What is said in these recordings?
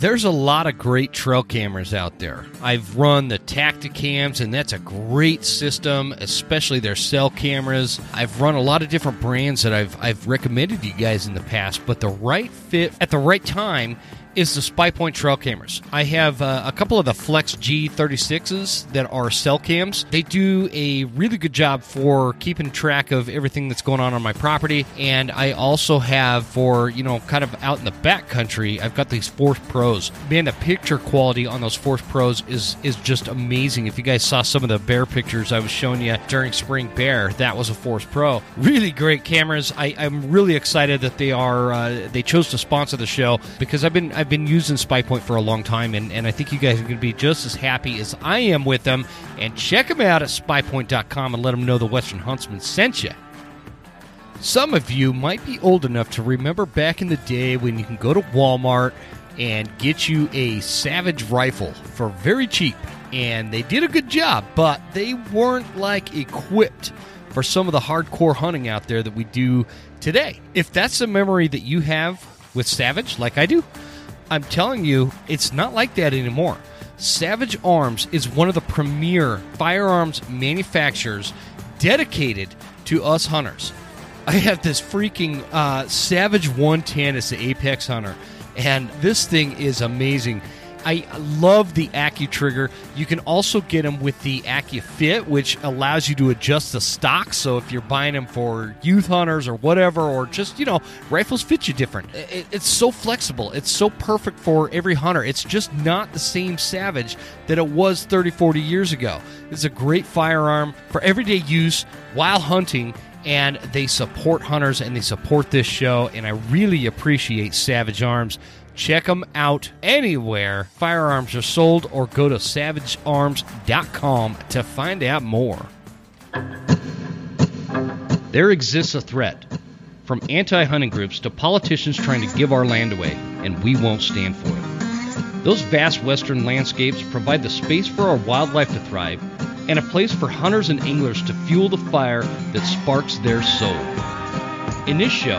There's a lot of great trail cameras out there. I've run the Tactacams, and that's a great system, especially their cell cameras. I've run a lot of different brands that I've I've recommended to you guys in the past, but the right fit at the right time is the SpyPoint trail cameras. I have uh, a couple of the Flex G36s that are cell cams. They do a really good job for keeping track of everything that's going on on my property. And I also have for, you know, kind of out in the back country, I've got these Force Pros. Man, the picture quality on those Force Pros is is just amazing. If you guys saw some of the bear pictures I was showing you during Spring Bear, that was a Force Pro. Really great cameras. I, I'm really excited that they are uh, they chose to sponsor the show because I've been I've been using SpyPoint for a long time, and, and I think you guys are going to be just as happy as I am with them. And check them out at spypoint.com and let them know the Western Huntsman sent you. Some of you might be old enough to remember back in the day when you can go to Walmart and get you a Savage rifle for very cheap. And they did a good job, but they weren't like equipped for some of the hardcore hunting out there that we do today. If that's a memory that you have with Savage, like I do, I'm telling you, it's not like that anymore. Savage Arms is one of the premier firearms manufacturers dedicated to us hunters. I have this freaking uh, Savage 110. It's the Apex Hunter, and this thing is amazing. I love the AccuTrigger. You can also get them with the AccuFit, which allows you to adjust the stock. So if you're buying them for youth hunters or whatever, or just, you know, rifles fit you different. it's so flexible. It's so perfect for every hunter. It's just not the same Savage that it was 30, 40 years ago. It's a great firearm for everyday use while hunting and they support hunters and they support this show and i really appreciate savage arms Check them out anywhere firearms are sold or go to savagearms.com to find out more. There exists a threat from anti hunting groups to politicians trying to give our land away, and we won't stand for it. Those vast western landscapes provide the space for our wildlife to thrive and a place for hunters and anglers to fuel the fire that sparks their soul. In this show,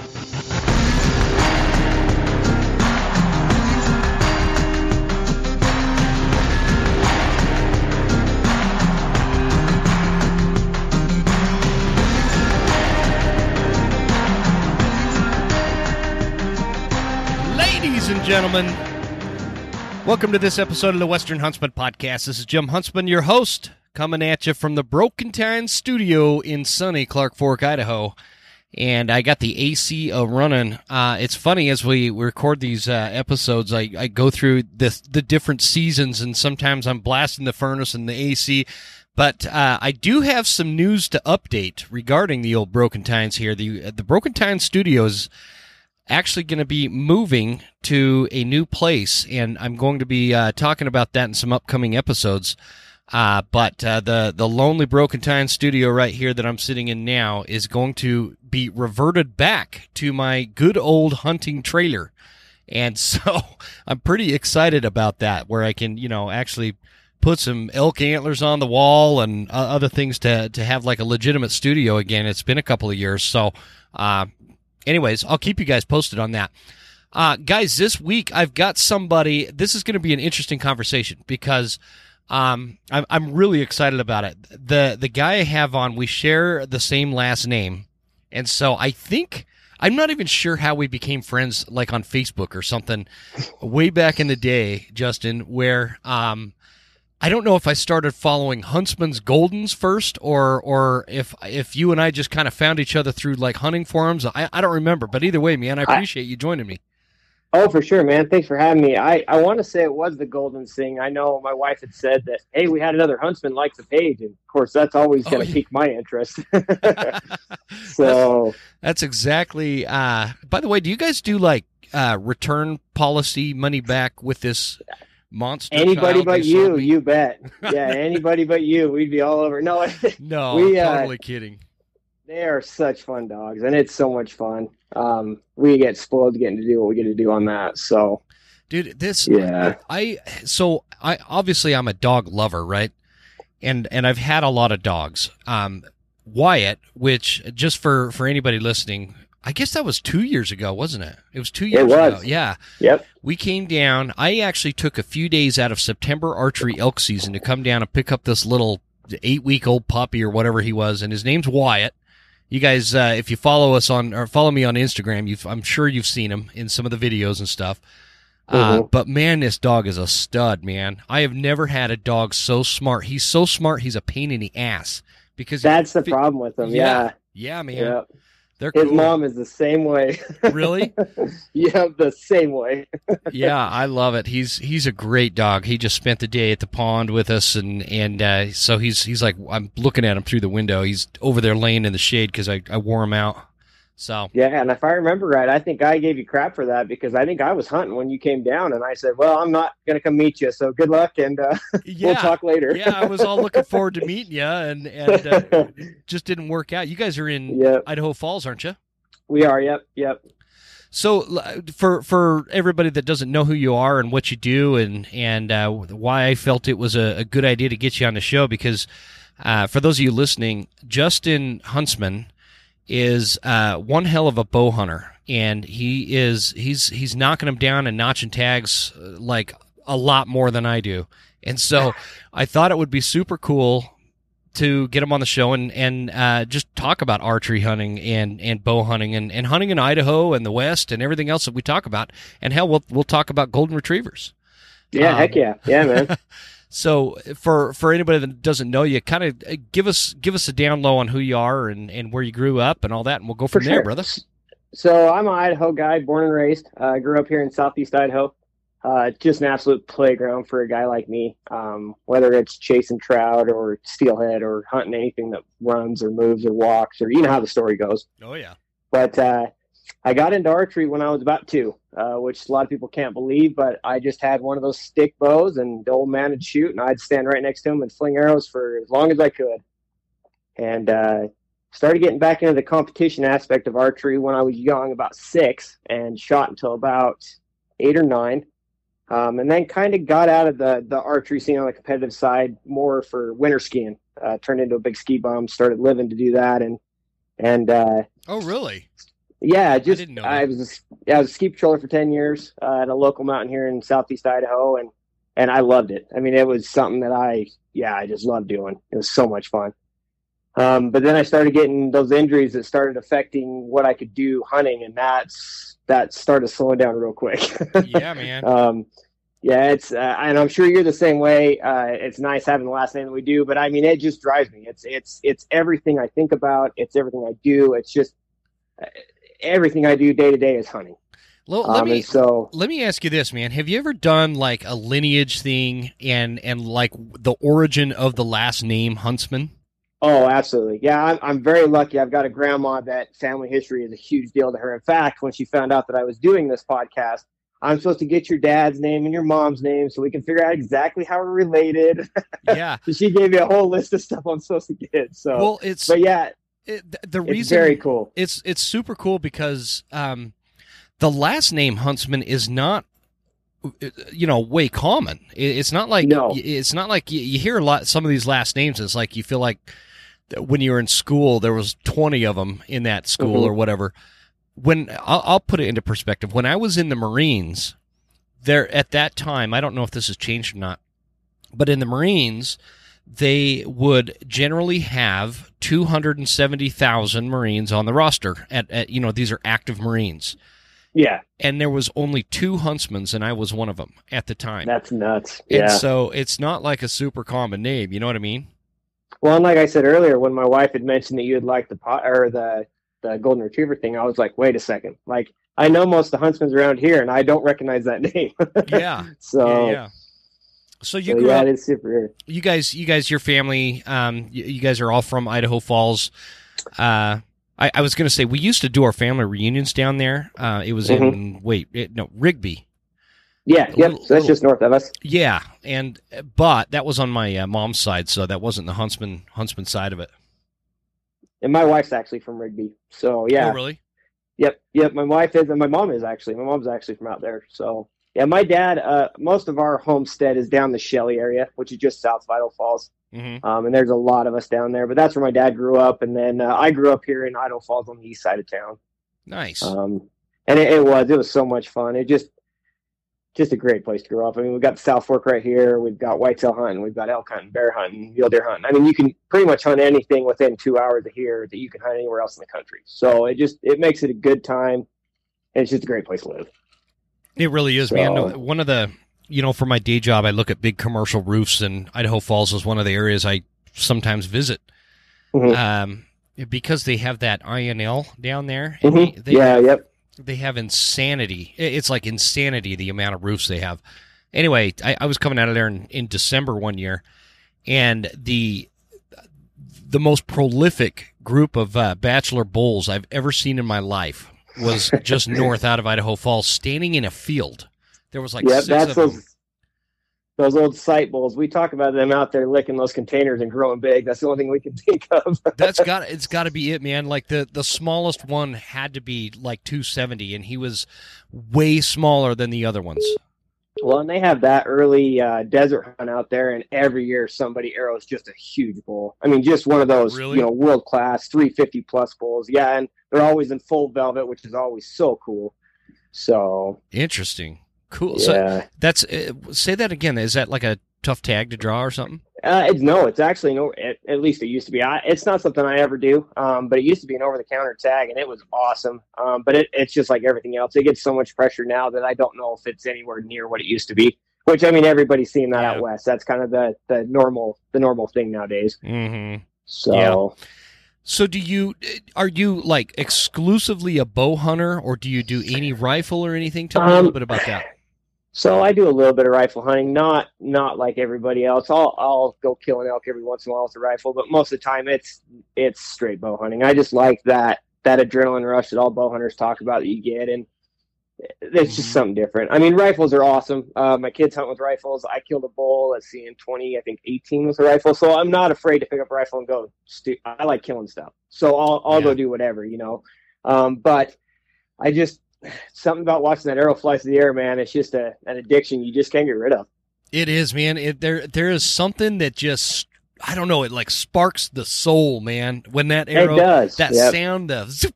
And gentlemen, welcome to this episode of the Western Huntsman Podcast. This is Jim Huntsman, your host, coming at you from the Broken Tine Studio in sunny Clark Fork, Idaho. And I got the AC uh, running. Uh, it's funny as we record these uh, episodes, I, I go through the the different seasons, and sometimes I'm blasting the furnace and the AC. But uh, I do have some news to update regarding the old Broken Tines here. The the Broken Tine Studios actually going to be moving to a new place, and I'm going to be uh, talking about that in some upcoming episodes. Uh, but uh, the the lonely broken tine studio right here that I'm sitting in now is going to be reverted back to my good old hunting trailer, and so I'm pretty excited about that. Where I can you know actually put some elk antlers on the wall and uh, other things to to have like a legitimate studio again. It's been a couple of years, so uh, anyways, I'll keep you guys posted on that. Uh, guys, this week I've got somebody. This is going to be an interesting conversation because um, I'm I'm really excited about it. the The guy I have on, we share the same last name, and so I think I'm not even sure how we became friends, like on Facebook or something, way back in the day, Justin. Where um, I don't know if I started following Huntsman's Goldens first, or or if if you and I just kind of found each other through like hunting forums. I, I don't remember, but either way, man, I appreciate I, you joining me. Oh, for sure, man. Thanks for having me. I, I want to say it was the Goldens thing. I know my wife had said that, hey, we had another huntsman like the page. And of course, that's always going to oh, yeah. pique my interest. so that's, that's exactly. Uh, by the way, do you guys do like uh, return policy money back with this monster. Anybody but you, you bet. Yeah, anybody but you, we'd be all over. No, no, we, uh, totally kidding. They are such fun dogs, and it's so much fun. Um, we get spoiled getting to do what we get to do on that. So, dude. This Yeah. I so I obviously I'm a dog lover, right? And and I've had a lot of dogs. Um, Wyatt, which just for for anybody listening, I guess that was two years ago, wasn't it? It was two years was. ago. Yeah. Yep. We came down. I actually took a few days out of September archery elk season to come down and pick up this little eight week old puppy or whatever he was, and his name's Wyatt. You guys, uh, if you follow us on or follow me on Instagram, you've, I'm sure you've seen him in some of the videos and stuff. Uh, Mhm. but man, this dog is a stud, man. I have never had a dog so smart. He's so smart. He's a pain in the ass because That's the fi- problem with them. Yeah, Yeah. yeah, man. Yeah. They're His cool. mom is the same way. really? yeah, the same way. yeah, I love it. He's he's a great dog. He just spent the day at the pond with us, and and uh, so he's he's like I'm looking at him through the window. He's over there laying in the shade because I I wore him out. So Yeah, and if I remember right, I think I gave you crap for that because I think I was hunting when you came down, and I said, "Well, I'm not going to come meet you, so good luck, and uh, yeah, we'll talk later." yeah. I was all looking forward to meeting you, and and uh, just didn't work out. You guys are in yep, Idaho Falls, aren't you? we are. Yep, yep. So for for everybody that doesn't know who you are and what you do and and uh, why I felt it was a, a good idea to get you on the show because uh, for those of you listening, Justin Huntsman is uh, one hell of a bow hunter and he is he's he's knocking them down and notching tags uh, like a lot more than I do. And so I thought it would be super cool to get him on the show and and uh, just talk about archery hunting and, and bow hunting and, and hunting in Idaho and the West and everything else that we talk about. And hell, we'll we'll talk about golden retrievers. Yeah, Um, heck yeah, yeah, man. So for for anybody that doesn't know you, kind of give us give us a down low on who you are and, and where you grew up and all that, and we'll go For from there, sure. brother. So I'm an Idaho guy, born and raised. Uh, I grew up here in Southeast Idaho. Uh, just an absolute playground for a guy like me. Um, whether it's chasing trout or steelhead or hunting anything that runs or moves or walks or you know how the story goes. Oh yeah. But uh, I got into archery when I was about two, uh, which a lot of people can't believe. But I just had one of those stick bows, and the old man would shoot, and I'd stand right next to him and fling arrows for as long as I could. And uh, started getting back into the competition aspect of archery when I was young, about six, and shot until about eight or nine. Um, and then kind of got out of the, the archery scene on the competitive side more for winter skiing. Uh, turned into a big ski bum, started living to do that, and and uh, Oh really? Yeah, just didn't know I, that. was a, s- yeah, I was a ski patroller for ten years uh, at a local mountain here in southeast Idaho, and and I loved it. I mean, it was something that I yeah, I just loved doing. It was so much fun. Um, but then I started getting those injuries that started affecting what I could do hunting, and that's that started slowing down real quick. Yeah, man. um, yeah, it's uh, and I'm sure you're the same way. Uh, it's nice having the last name that we do, but I mean, it just drives me. It's it's it's everything I think about. It's everything I do. It's just everything I do day to day is hunting. Well, let Um, me so let me ask you this, man. Have you ever done like a lineage thing and and like the origin of the last name Huntsman? Oh, absolutely. Yeah, I'm, I'm very lucky. I've got a grandma that family history is a huge deal to her. In fact, when she found out that I was doing this podcast, I'm supposed to get your dad's name and your mom's name so we can figure out exactly how we're related. Yeah. so she gave me a whole list of stuff I'm supposed to get. So, Well, it's but yeah, it, the it's reason very cool. it's it's super cool because um, the last name Huntsman is not you know way common. It's not like No. it's not like you, hear a lot some of these last names. It's like you feel like when you were in school there was twenty of them in that school Mhm. or whatever. When I'll, I'll put it into perspective, when I was in the Marines, there at that time, I don't know if this has changed or not, but in the Marines, they would generally have 270,000 Marines on the roster. At, at you know, these are active Marines, Yeah, and there was only two huntsmans, and I was one of them at the time. that's nuts. and Yeah. so it's not like a super common name. You know what I mean? Well, and like I said earlier, when my wife had mentioned that you had liked the pot or the the golden retriever thing, I was like, wait a second. Like I know most of the huntsmans around here, and I don't recognize that name. Yeah, so yeah, yeah. So you so grew yeah, up. it is super. rare. You guys, you guys, your family, um, you, you guys are all from Idaho Falls. Uh, I, I was going to say we used to do our family reunions down there. Uh, it was in wait, it, no Rigby. Yeah, yep. little- so that's just north of us. Yeah, and but that was on my uh, mom's side, so that wasn't the huntsman huntsman side of it. And my wife's actually from Rigby. So yeah. Oh, really? Yep, yep. My wife is, and my mom is actually. My mom's actually from out there. So Yeah, my dad. Uh, most of our homestead is down the Shelley area, which is just south of Idaho Falls. Mm-hmm. Um, and there's a lot of us down there, but that's where my dad grew up. And then uh, I grew up here in Idaho Falls on the east side of town. Nice. Um, and it, it was it was so much fun. It just just a great place to grow up. I mean, we've got South Fork right here. We've got whitetail hunting. We've got elk hunting, bear hunting, mule deer hunting. I mean, you can pretty much hunt anything within two hours of here that you can hunt anywhere else in the country. So it just it makes it a good time. And it's just a great place to live. It really is, So- man. No, One of the, you know, for my day job, I look at big commercial roofs, and Idaho Falls is one of the areas I sometimes visit Mhm. um, because they have that INL down there. and Mhm. they, they yeah, have, yep. they have insanity. It's like insanity the amount of roofs they have. Anyway, I, I was coming out of there in, in December one year, and the the most prolific group of uh, bachelor bulls I've ever seen in my life was just north out of Idaho Falls, standing in a field. There was like six that's of those those old sight bulls. We talk about them out there licking those containers and growing big. That's the only thing we can think of. That's got it's got to be it, man. Like the the smallest one had to be like 270, and he was way smaller than the other ones. Well, and they have that early uh, desert hunt out there, and every year somebody arrows just a huge bull. I mean, just one of those, Really? you know, world class 350 plus bulls. Yeah, and they're always in full velvet, which is always so cool. So, Interesting, cool. So yeah. that's uh, say that again. Is that like a tough tag to draw or something? Uh, it's no, it's actually no. At, at least it used to be. I, it's not something I ever do, um, but it used to be an over-the-counter tag, and it was awesome. Um, but it, it's just like everything else. It gets so much pressure now that I don't know if it's anywhere near what it used to be. Which I mean, everybody's seeing that Yeah. out west. That's kind of the the normal the normal thing nowadays. Mm-hmm. So. Yeah. So do you are you like exclusively a bow hunter, or do you do any rifle or anything? Tell me a Um, little bit about that. So I do a little bit of rifle hunting, not not like everybody else. I'll I'll go kill an elk every once in a while with a rifle, but most of the time it's it's straight bow hunting. I just like that that adrenaline rush that all bow hunters talk about that you get, and it's just Mhm. something different. I mean, rifles are awesome. Uh, my kids hunt with rifles. I killed a bull at seeing twenty, I think eighteen was a rifle. So I'm not afraid to pick up a rifle and go. Stu- I like killing stuff, so I'll I'll Yeah. go do whatever, you know. Um, but I just something about watching that arrow fly through the air, man. It's just a, an addiction you just can't get rid of. It is, man. It, there there is something that just I don't know. It like sparks the soul, man. When that arrow, it does. that Yep. sound of zoop,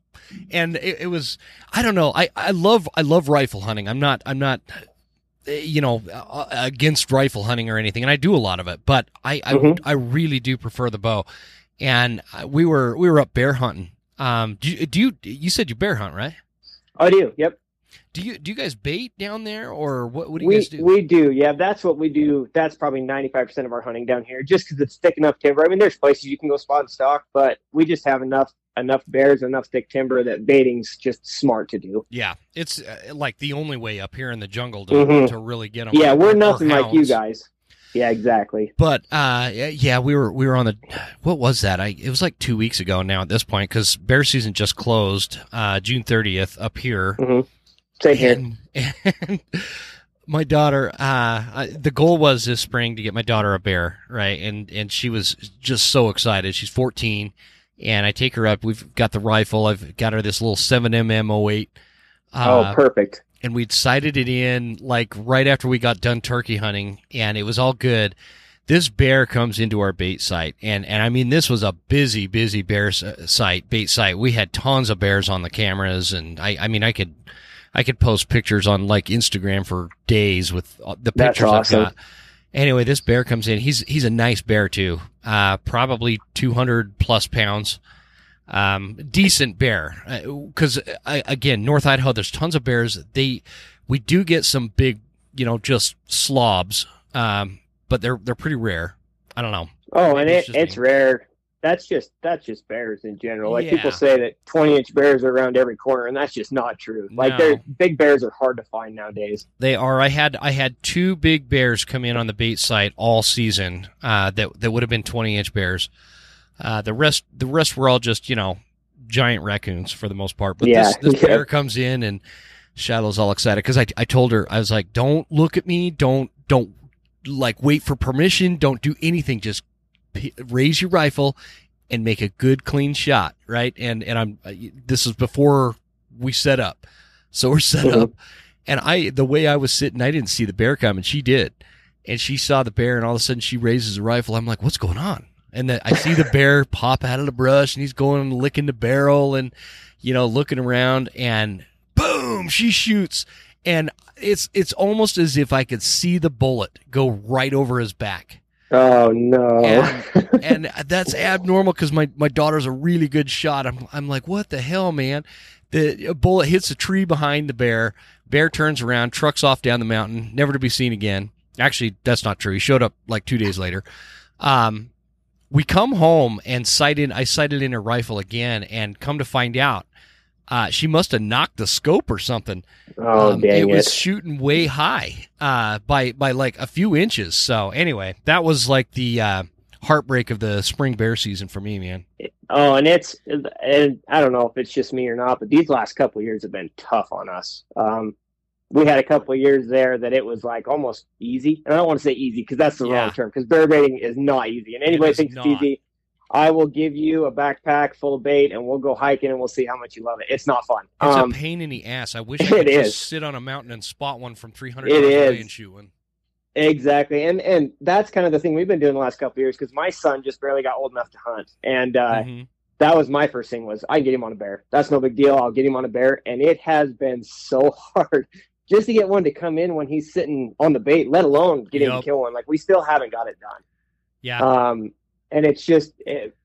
and it, it was I don't know. I I love I love rifle hunting. I'm not I'm not uh, you know uh, against rifle hunting or anything, and I do a lot of it. But I I, Mhm. I really do prefer the bow. And uh, we were we were up bear hunting. Um, do you, do you you said you bear hunt right? I do. Yep. Do you do you guys bait down there or what? What do you we guys do? we do. Yeah, that's what we do. That's probably ninety five percent of our hunting down here, just because it's thick enough timber. I mean, there's places you can go spot and stalk, but we just have enough enough bears, enough thick timber that baiting's just smart to do. Yeah, it's uh, like the only way up here in the jungle to, Mhm. to really get them. Yeah, we're nothing like you guys. Yeah, exactly. But uh, yeah, we were we were on the what was that? I it was like two weeks ago now at this point because bear season just closed uh, June thirtieth up here. Same here. And, and my daughter, uh, I, the goal was this spring to get my daughter a bear, right? And and she was just so excited. She's 14, and I take her up. We've got the rifle. I've got her this little 7mm 08. Uh, oh, perfect. and we'd sighted it in like right after we got done turkey hunting, and it was all good. This bear comes into our bait site, and and I mean this was a busy, busy bear site, bait site. We had tons of bears on the cameras, and I I mean I could I could post pictures on like Instagram for days with uh, the That's pictures awesome. I've got. Anyway, this bear comes in. He's he's a nice bear too. Uh, probably two hundred plus pounds. Um, decent bear. Because uh, again, North Idaho, there's tons of bears. They we do get some big, you know, just slobs. Um, but they're they're pretty rare. I don't know. Oh, and it's it, it's me. rare. That's just that's just bears in general. Like Yeah. people say that twenty inch bears are around every corner, and that's just not true. Like No. they're big bears are hard to find nowadays. They are. I had I had two big bears come in on the bait site all season. Uh, that that would have been twenty inch bears. Uh, the rest the rest were all just you know giant raccoons for the most part. But Yeah, this this yeah. bear comes in and Shadow's all excited because I I told her I was like don't look at me don't don't like wait for permission don't do anything just p- raise your rifle and make a good clean shot right and and I'm uh, this is before we set up so we're set Mhm. up And I, the way I was sitting, I didn't see the bear coming. She did. And she saw the bear and all of a sudden she raises a rifle. I'm like, what's going on? And then I see the bear pop out of the brush and he's going and licking the barrel and, you know, looking around and boom, she shoots. And it's, it's almost as if I could see the bullet go right over his back. Oh no! And, and that's abnormal because my, my daughter's a really good shot. I'm I'm like, what the hell, man? The bullet hits a tree behind the bear. Bear turns around, trucks off down the mountain, never to be seen again. Actually, that's not true. He showed up like two days later. Um, we come home and sighted. I sighted in a rifle again, and come to find out, uh, she must have knocked the scope or something. Oh, um, dang it it was shooting way high, uh, by by like a few inches. So anyway, that was like the uh, heartbreak of the spring bear season for me, man. Oh, and it's and I don't know if it's just me or not, but these last couple years have been tough on us. Um, we had a couple of years there that it was like almost easy, and I don't want to say easy because that's the Yeah. wrong term. Because bear baiting is not easy, and anybody is thinks not. it's easy. I will give you a backpack full of bait, and we'll go hiking, and we'll see how much you love it. It's not fun. It's Um, a pain in the ass. I wish I it could is. sit on a mountain and spot one from 300 It yards away and shoot one. Exactly, and and that's kind of the thing we've been doing the last couple of years because my son just barely got old enough to hunt, and uh, Mhm. that was my first thing was I can get him on a bear. That's no big deal. I'll get him on a bear, and it has been so hard just to get one to come in when he's sitting on the bait, let alone get him Yup. to kill one. Like we still haven't got it done. Yeah. Um, and it's just, it,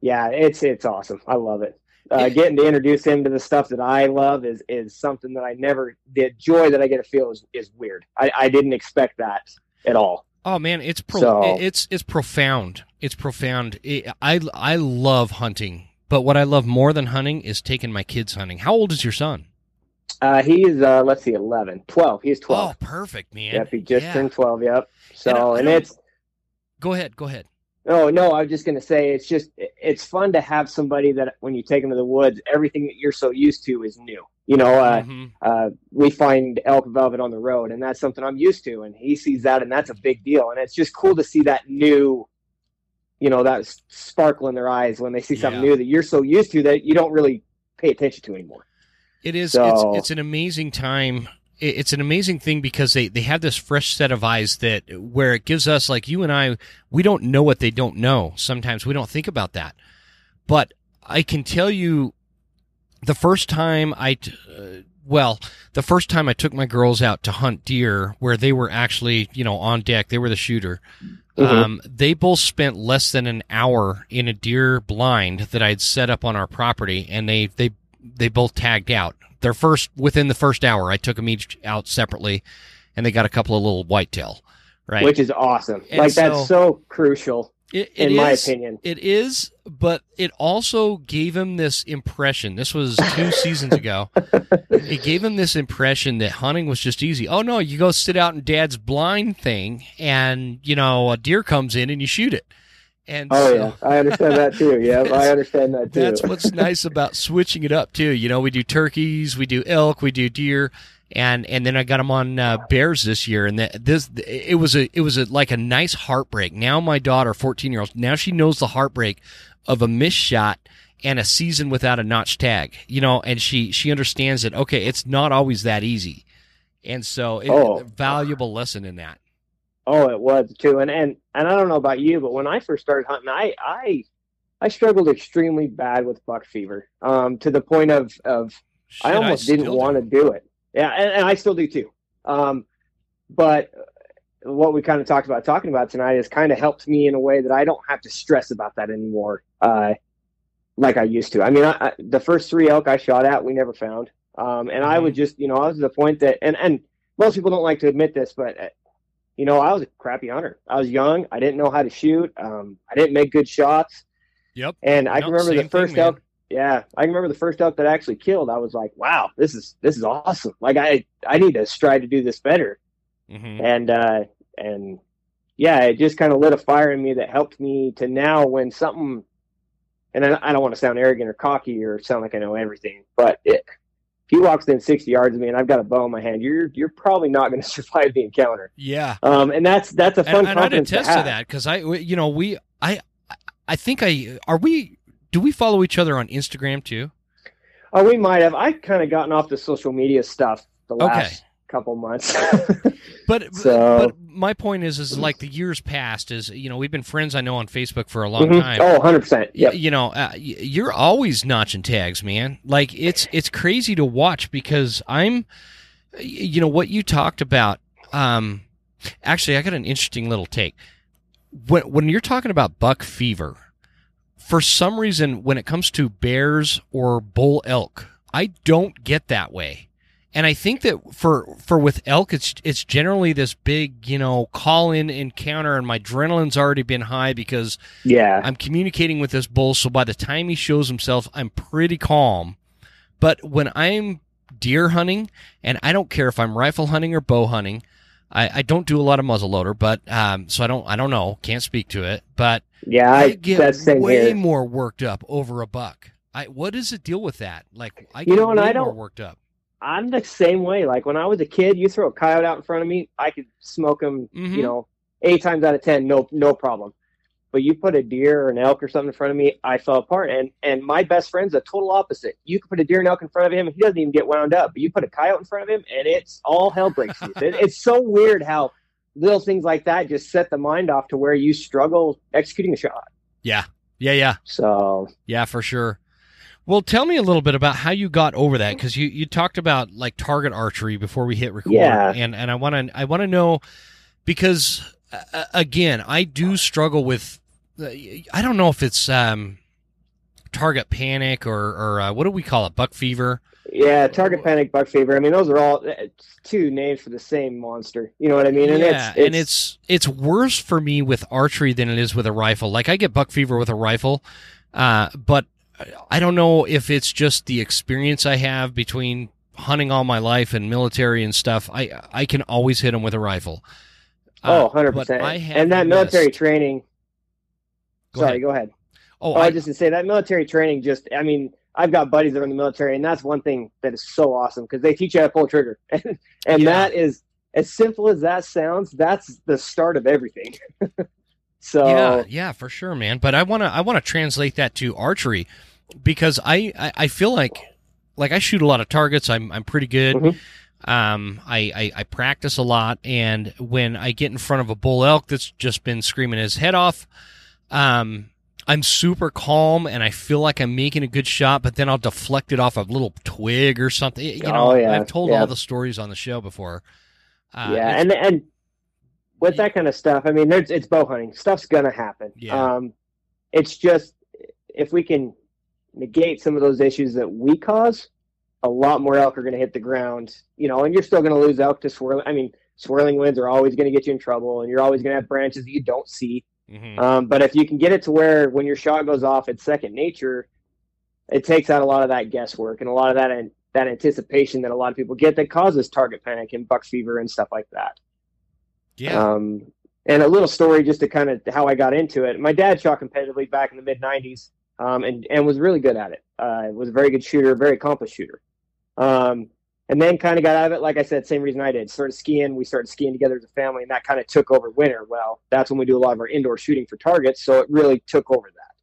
yeah, it's it's awesome. I love it. Uh, getting to introduce him to the stuff that I love is is something that I never. The joy that I get to feel is is weird. I, I didn't expect that at all. Oh man, it's pro- So- it's it's profound. It's profound. It, I I love hunting, but what I love more than hunting is taking my kids hunting. How old is your son? Uh, he's uh, let's see, 11, 12. He's twelve. Oh, perfect, man. yep, he just Yeah. turned twelve. Yep. So And and it's Go ahead. Go ahead. Oh no, I was just gonna say it's just it's fun to have somebody that when you take them to the woods, everything that you're so used to is new. You know, uh, Mhm. uh, we find elk velvet on the road, and that's something I'm used to, and he sees that, and that's a big deal, and it's just cool to see that new, you know, that sparkle in their eyes when they see something Yeah. new that you're so used to that you don't really pay attention to anymore. It is. So- It's it's an amazing time. It- It's an amazing thing because they, they have this fresh set of eyes that where it gives us like you and I we don't know what they don't know. Sometimes we don't think about that, but I can tell you, the first time I t- uh, well the first time I took my girls out to hunt deer where they were actually you know on deck they were the shooter. Mhm. Um, they both spent less than an hour in a deer blind that I had set up on our property, and they they they both tagged out. Their first within the first hour, I took them each out separately, and they got a couple of little whitetail. Right, Which is awesome. And like so- that's so crucial It- it in my opinion. It is, but it also gave him this impression. This was two seasons ago. It gave him this impression that hunting was just easy. Oh no, you go sit out in Dad's blind thing, and you know a deer comes in and you shoot it. And Oh so- yeah, I understand that too. Yeah, I understand that too. That's what's nice about switching it up too. You know, we do turkeys, we do elk, we do deer, and and then I got them on uh, bears this year, and that this it was a it was a, like a nice heartbreak. Now my daughter, fourteen year old, now she knows the heartbreak of a missed shot and a season without a notch tag. You know, and she she understands that okay, it's not always that easy, and so it, Oh. a valuable lesson in that. Oh, it was too. And and and I don't know about you, but when I first started hunting, I I I struggled extremely bad with buck fever. Um, to the point of of I Shit, almost didn't want to do it. Yeah, and, and I still do too. Um, but what we kind of talked about talking about tonight has kind of helped me in a way that I don't have to stress about that anymore, uh, like I used to. I mean, I, I, the first three elk I shot at, we never found. Um, and I Mhm. would just, you know, I was to the point that, and and most people don't like to admit this, but uh, you know, I was a crappy hunter. I was young. I didn't know how to shoot. Um, I didn't make good shots. Yep. And I No, can remember the thing, first man. elk. Yeah, I can remember the first elk that I actually killed. I was like, "Wow, this is this is awesome! Like, I I need to strive to do this better." hmm And uh, and yeah, it just kind of lit a fire in me that helped me to now when something. And I, I don't want to sound arrogant or cocky or sound like I know everything, but it, he walks within sixty yards of me and I've got a bow in my hand, you're you're probably not going to survive the encounter. Yeah. Um, and that's that's a fun and, and I'd attest to, to, that because I, you know, we, I, I think I are we. Do we follow each other on Instagram too? Oh, we might have. I've kind of gotten off the social media stuff the last okay. Couple months. but so, but my point is is like the years past is you know we've been friends I know on Facebook for a long mm-hmm. time. Oh, 100%. Yeah. You know, uh, you're always notching tags, man. Like it's it's crazy to watch because I'm you know what you talked about um actually I got an interesting little take. When when you're talking about buck fever, for some reason when it comes to bears or bull elk, I don't get that way. And I think that for for with elk, it's it's generally this big, you know, call in encounter, and my adrenaline's already been high because yeah, I'm communicating with this bull. So by the time he shows himself, I'm pretty calm. But when I'm deer hunting, and I don't care if I'm rifle hunting or bow hunting, I, I don't do a lot of muzzleloader, but um, so I don't I don't know, can't speak to it. But yeah, I, I get way here. more worked up over a buck. I what is the deal with that? Like I you know, and I don't worked up. I'm the same way. Like when I was a kid, you throw a coyote out in front of me, I could smoke him. Mm-hmm. You know, eight times out of ten, no no problem. But you put a deer or an elk or something in front of me, I fell apart. And and my best friend's a total opposite. You can put a deer and elk in front of him, he doesn't even get wound up. But you put a coyote in front of him, and it's all hell breaks loose. it, it's so weird how little things like that just set the mind off to where you struggle executing a shot. Yeah, yeah, yeah. So yeah, for sure. Well, tell me a little bit about how you got over that because you, you talked about like target archery before we hit record, yeah. and and I want to I want to know because uh, again I do struggle with uh, I don't know if it's um, target panic or or uh, what do we call it buck fever. Yeah, target panic, buck fever. I mean, those are all uh, two names for the same monster. You know what I mean? And yeah, it's, it's, and it's it's worse for me with archery than it is with a rifle. Like I get buck fever with a rifle, uh, but I don't know if it's just the experience I have between hunting all my life and military and stuff. I I can always hit them with a rifle. Uh, oh, 100%. And that military training. Go sorry, ahead. go ahead. Oh, oh I, I just to say that military training just, I mean, I've got buddies that are in the military, and that's one thing that is so awesome because they teach you how to pull trigger. and, and yeah. that is, as simple as that sounds, that's the start of everything. so yeah, yeah, for sure, man. But I wanna I wanna translate that to archery because I, I, I feel like like I shoot a lot of targets. I'm I'm pretty good. Mm-hmm. Um, I, I, I practice a lot, and when I get in front of a bull elk that's just been screaming his head off, um, I'm super calm and I feel like I'm making a good shot, but then I'll deflect it off a little twig or something. You know, oh, yeah. I've told yeah. all the stories on the show before. Uh, yeah, and and with that kind of stuff, I mean, there's it's bow hunting. Stuff's gonna happen. Yeah. Um, it's just if we can negate some of those issues that we cause, a lot more elk are going to hit the ground, you know, and you're still going to lose elk to swirling. I mean, swirling winds are always going to get you in trouble, and you're always going to have branches that you don't see. Mm-hmm. Um, but if you can get it to where when your shot goes off, it's second nature, it takes out a lot of that guesswork and a lot of that that anticipation that a lot of people get that causes target panic and buck fever and stuff like that. Yeah. Um, and a little story just to kind of how I got into it. My dad shot competitively back in the mid '90s um, and and was really good at it. Uh, was a very good shooter, very accomplished shooter. Um, and then kind of got out of it, like I said, same reason I did. Started skiing. We started skiing together as a family, and that kind of took over winter. Well, that's when we do a lot of our indoor shooting for targets, so it really took over that.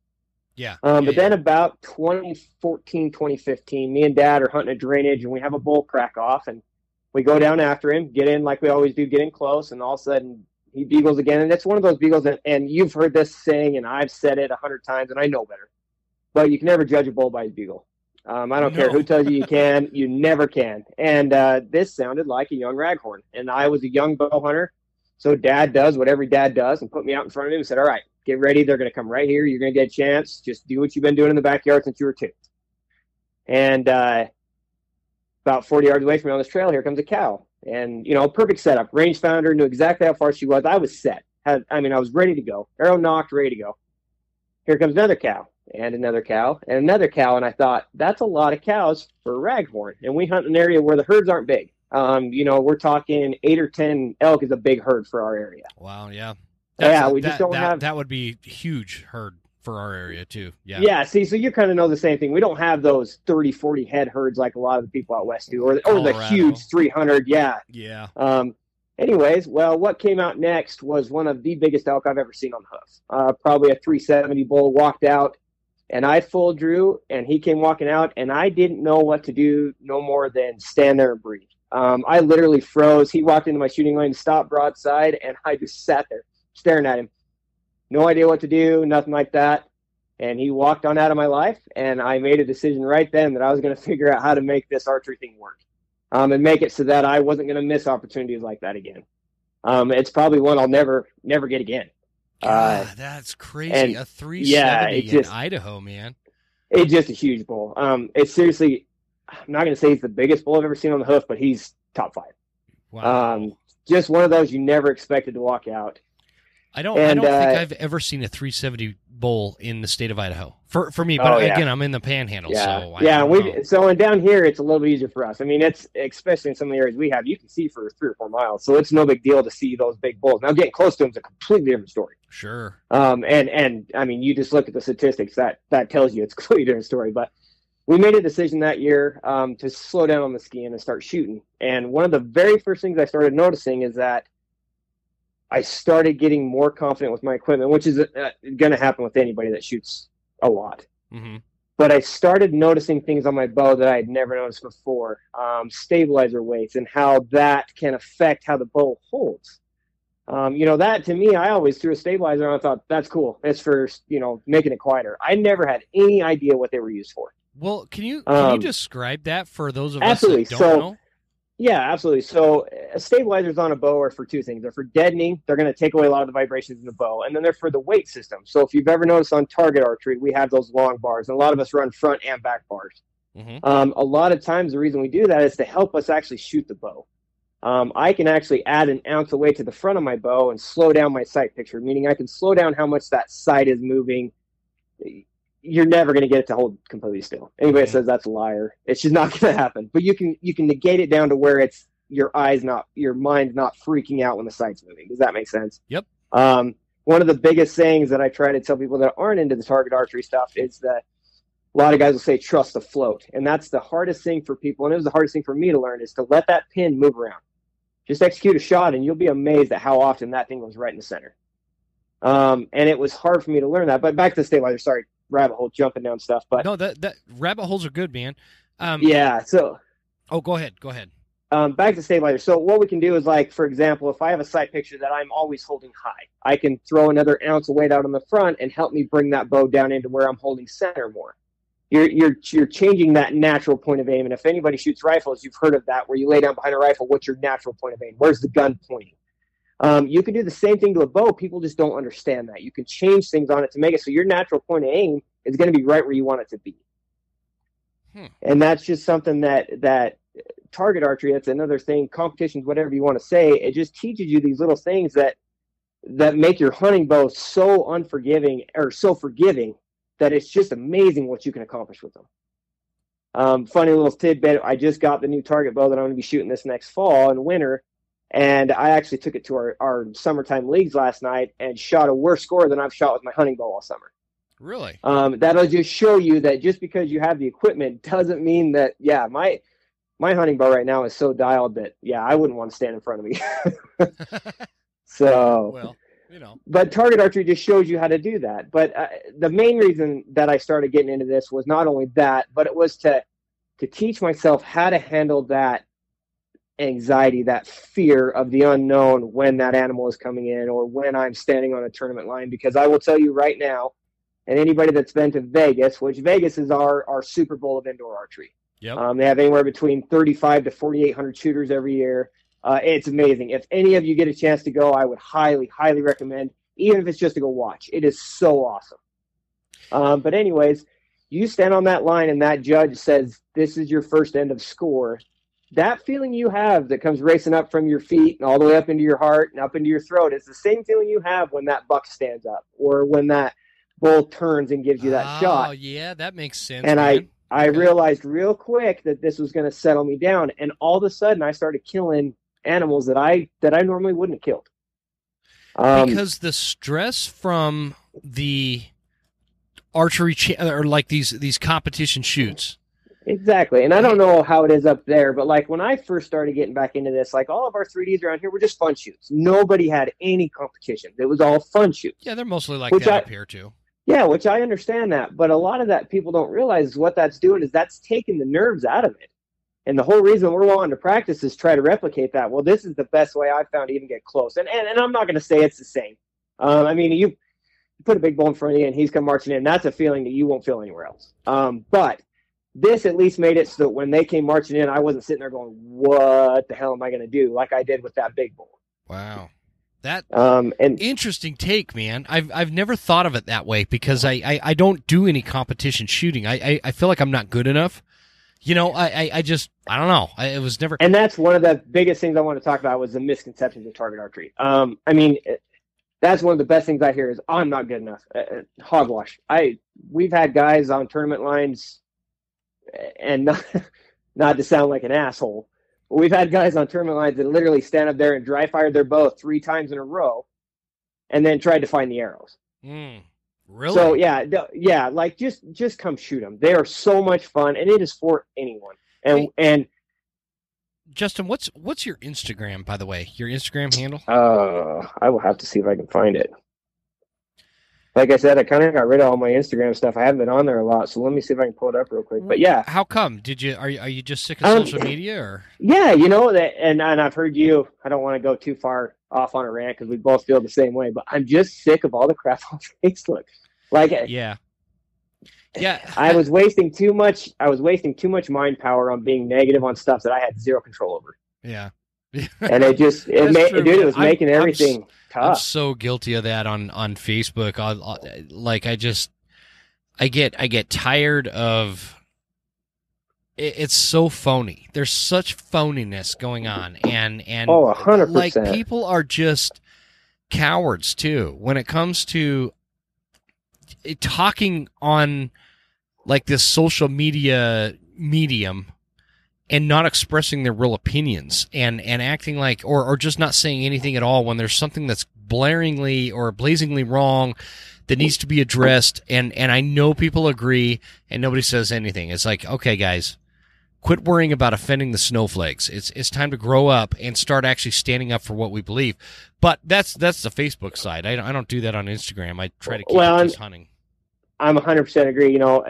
Yeah. Um, yeah but yeah. then about 2014, 2015, me and dad are hunting a drainage, and we have a bull crack off, and we go down after him, get in like we always do, get in close, and all of a sudden he bugles again. And it's one of those bugles that, and you've heard this saying, and I've said it a hundred times, and I know better but you can never judge a bull by his bugle. Um, I don't no. care who tells you you can, you never can. And uh, this sounded like a young raghorn, and I was a young bow hunter. So dad does what every dad does and put me out in front of him and said, All right, get ready. They're going to come right here. You're going to get a chance. Just do what you've been doing in the backyard since you were two. And uh, about 40 yards away from me on this trail, here comes a cow. And, you know, perfect setup. Range Rangefinder knew exactly how far she was. I was set. Had, I mean, I was ready to go. Arrow nocked, ready to go. Here comes another cow and another cow and another cow. And I thought, that's a lot of cows for raghorn. And we hunt an area where the herds aren't big. Um, you know, we're talking eight or 10 elk is a big herd for our area. Wow. Yeah. That's yeah. We that, just don't that, have. That would be huge herd for our area too. Yeah. Yeah. See, so you kind of know the same thing. We don't have those 30, 40 head herds like a lot of the people out west do, or, or the huge 300. Yeah. Yeah. Um, anyways, well, what came out next was one of the biggest elk I've ever seen on the hoof. Uh, probably a 370 bull walked out and I full drew, and he came walking out, and I didn't know what to do no more than stand there and breathe. Um, I literally froze. He walked into my shooting lane, stopped broadside, and I just sat there staring at him. No idea what to do, nothing like that. And he walked on out of my life, and I made a decision right then that I was going to figure out how to make this archery thing work um, and make it so that I wasn't going to miss opportunities like that again. Um, it's probably one I'll never, never get again. God, uh, that's crazy. And, a 370 yeah, in just, Idaho, man. It's just a huge bull. Um, it's seriously, I'm not going to say he's the biggest bull I've ever seen on the hoof, but he's top five. Wow. Um, just one of those you never expected to walk out. I don't. And, I don't uh, think I've ever seen a 370 bowl in the state of Idaho. For for me, but oh, yeah. again, I'm in the Panhandle, yeah. so I yeah. We so and down here, it's a little bit easier for us. I mean, it's especially in some of the areas we have, you can see for three or four miles, so it's no big deal to see those big bulls. Now, getting close to them is a completely different story. Sure. Um, and and I mean, you just look at the statistics that that tells you it's a completely different story. But we made a decision that year um, to slow down on the skiing and start shooting. And one of the very first things I started noticing is that I started getting more confident with my equipment, which is uh, going to happen with anybody that shoots a lot. Mm-hmm. But I started noticing things on my bow that I had never noticed before um, stabilizer weights and how that can affect how the bow holds. Um, you know, that to me, I always threw a stabilizer and I thought, that's cool. It's for, you know, making it quieter. I never had any idea what they were used for. Well, can you can um, you describe that for those of absolutely. us that don't so, know? Yeah, absolutely. So uh, stabilizers on a bow are for two things. They're for deadening. They're going to take away a lot of the vibrations in the bow, and then they're for the weight system. So if you've ever noticed on target archery, we have those long bars, and a lot of us run front and back bars. Mm-hmm. Um, a lot of times, the reason we do that is to help us actually shoot the bow. Um, I can actually add an ounce of weight to the front of my bow and slow down my sight picture, meaning I can slow down how much that sight is moving you're never going to get it to hold completely still. Anybody that says that's a liar, it's just not going to happen. But you can you can negate it down to where it's your eyes not your mind's not freaking out when the sight's moving. Does that make sense? Yep. Um, one of the biggest sayings that I try to tell people that aren't into the target archery stuff is that a lot of guys will say trust the float, and that's the hardest thing for people. And it was the hardest thing for me to learn is to let that pin move around. Just execute a shot, and you'll be amazed at how often that thing goes right in the center. Um, and it was hard for me to learn that. But back to the stabilizer. Sorry, rabbit hole jumping down stuff. But no, that that rabbit holes are good, man. Um, yeah. So. Oh, go ahead. Go ahead. Um, back to stabilizer. So what we can do is like, for example, if I have a sight picture that I'm always holding high, I can throw another ounce of weight out on the front and help me bring that bow down into where I'm holding center more. You're you're you're changing that natural point of aim. And if anybody shoots rifles, you've heard of that, where you lay down behind a rifle. What's your natural point of aim? Where's the gun pointing? Um, you can do the same thing to a bow. People just don't understand that. You can change things on it to make it so your natural point of aim is going to be right where you want it to be. Hmm. And that's just something that that target archery. That's another thing. Competitions, whatever you want to say, it just teaches you these little things that that make your hunting bow so unforgiving or so forgiving that it's just amazing what you can accomplish with them. Um, funny little tidbit: I just got the new target bow that I'm going to be shooting this next fall and winter and I actually took it to our, our summertime leagues last night and shot a worse score than I've shot with my hunting bow all summer. Really? Um, that'll just show you that just because you have the equipment doesn't mean that, yeah, my my hunting bow right now is so dialed that, yeah, I wouldn't want to stand in front of me. so, well, you know. But target archery just shows you how to do that. But uh, the main reason that I started getting into this was not only that, but it was to to teach myself how to handle that anxiety, that fear of the unknown when that animal is coming in or when I'm standing on a tournament line. Because I will tell you right now, and anybody that's been to Vegas, which Vegas is our, our Super Bowl of indoor archery. Yep. Um, they have anywhere between 35 to 4,800 shooters every year. Uh, it's amazing. If any of you get a chance to go, I would highly, highly recommend, even if it's just to go watch. It is so awesome. Um, but, anyways, you stand on that line and that judge says, This is your first end of score that feeling you have that comes racing up from your feet and all the way up into your heart and up into your throat is the same feeling you have when that buck stands up or when that bull turns and gives you that oh, shot. Oh, yeah, that makes sense. And man. I I realized real quick that this was going to settle me down and all of a sudden I started killing animals that I that I normally wouldn't have killed. Um, because the stress from the archery cha- or like these these competition shoots Exactly. And I don't know how it is up there, but like when I first started getting back into this, like all of our 3Ds around here were just fun shoots. Nobody had any competition. It was all fun shoots. Yeah, they're mostly like which that I, up here too. Yeah, which I understand that. But a lot of that people don't realize what that's doing is that's taking the nerves out of it. And the whole reason we're wanting to practice is try to replicate that. Well, this is the best way I've found to even get close. And and, and I'm not going to say it's the same. Um, I mean, you put a big bull in front of you and he's come marching in. That's a feeling that you won't feel anywhere else. Um, but this at least made it so that when they came marching in, I wasn't sitting there going, "What the hell am I going to do?" Like I did with that big bull. Wow. That um, and interesting take, man. I've I've never thought of it that way because I, I, I don't do any competition shooting. I, I, I feel like I'm not good enough. You know, I, I, I just I don't know. I, it was never. And that's one of the biggest things I want to talk about was the misconceptions of target archery. Um, I mean, that's one of the best things I hear is I'm not good enough. Uh, hogwash. I we've had guys on tournament lines, and not, not to sound like an asshole, but we've had guys on tournament lines that literally stand up there and dry fired their bow three times in a row, and then tried to find the arrows. Mm, really? So yeah, yeah, like just just come shoot them. They are so much fun, and it is for anyone. And hey. and Justin, what's what's your Instagram, by the way? Your Instagram handle? Uh, I will have to see if I can find it. Like I said, I kind of got rid of all my Instagram stuff. I haven't been on there a lot, so let me see if I can pull it up real quick. But yeah, how come? Did you are you, are you just sick of um, social media, or? Yeah, you know that, and and I've heard you. I don't want to go too far off on a rant because we both feel the same way. But I'm just sick of all the crap on Facebook. Like, yeah, yeah, I was wasting too much. I was wasting too much mind power on being negative on stuff that I had zero control over. Yeah, and it just it made dude, it was I'm, making everything I'm, tough. I'm so guilty of that on on Facebook. I, I, like I just I get I get tired of it, it's so phony. There's such phoniness going on, and and oh, hundred like people are just cowards too when it comes to eh, talking on like this social media medium and not expressing their real opinions and and acting like or or just not saying anything at all when there's something that's blaringly or blazingly wrong that needs to be addressed and and I know people agree and nobody says anything. It's like, okay guys, quit worrying about offending the snowflakes. It's it's time to grow up and start actually standing up for what we believe. But that's that's the Facebook side. I don't, I don't do that on Instagram. I try to keep well, just hunting. I'm 100% agree. You know,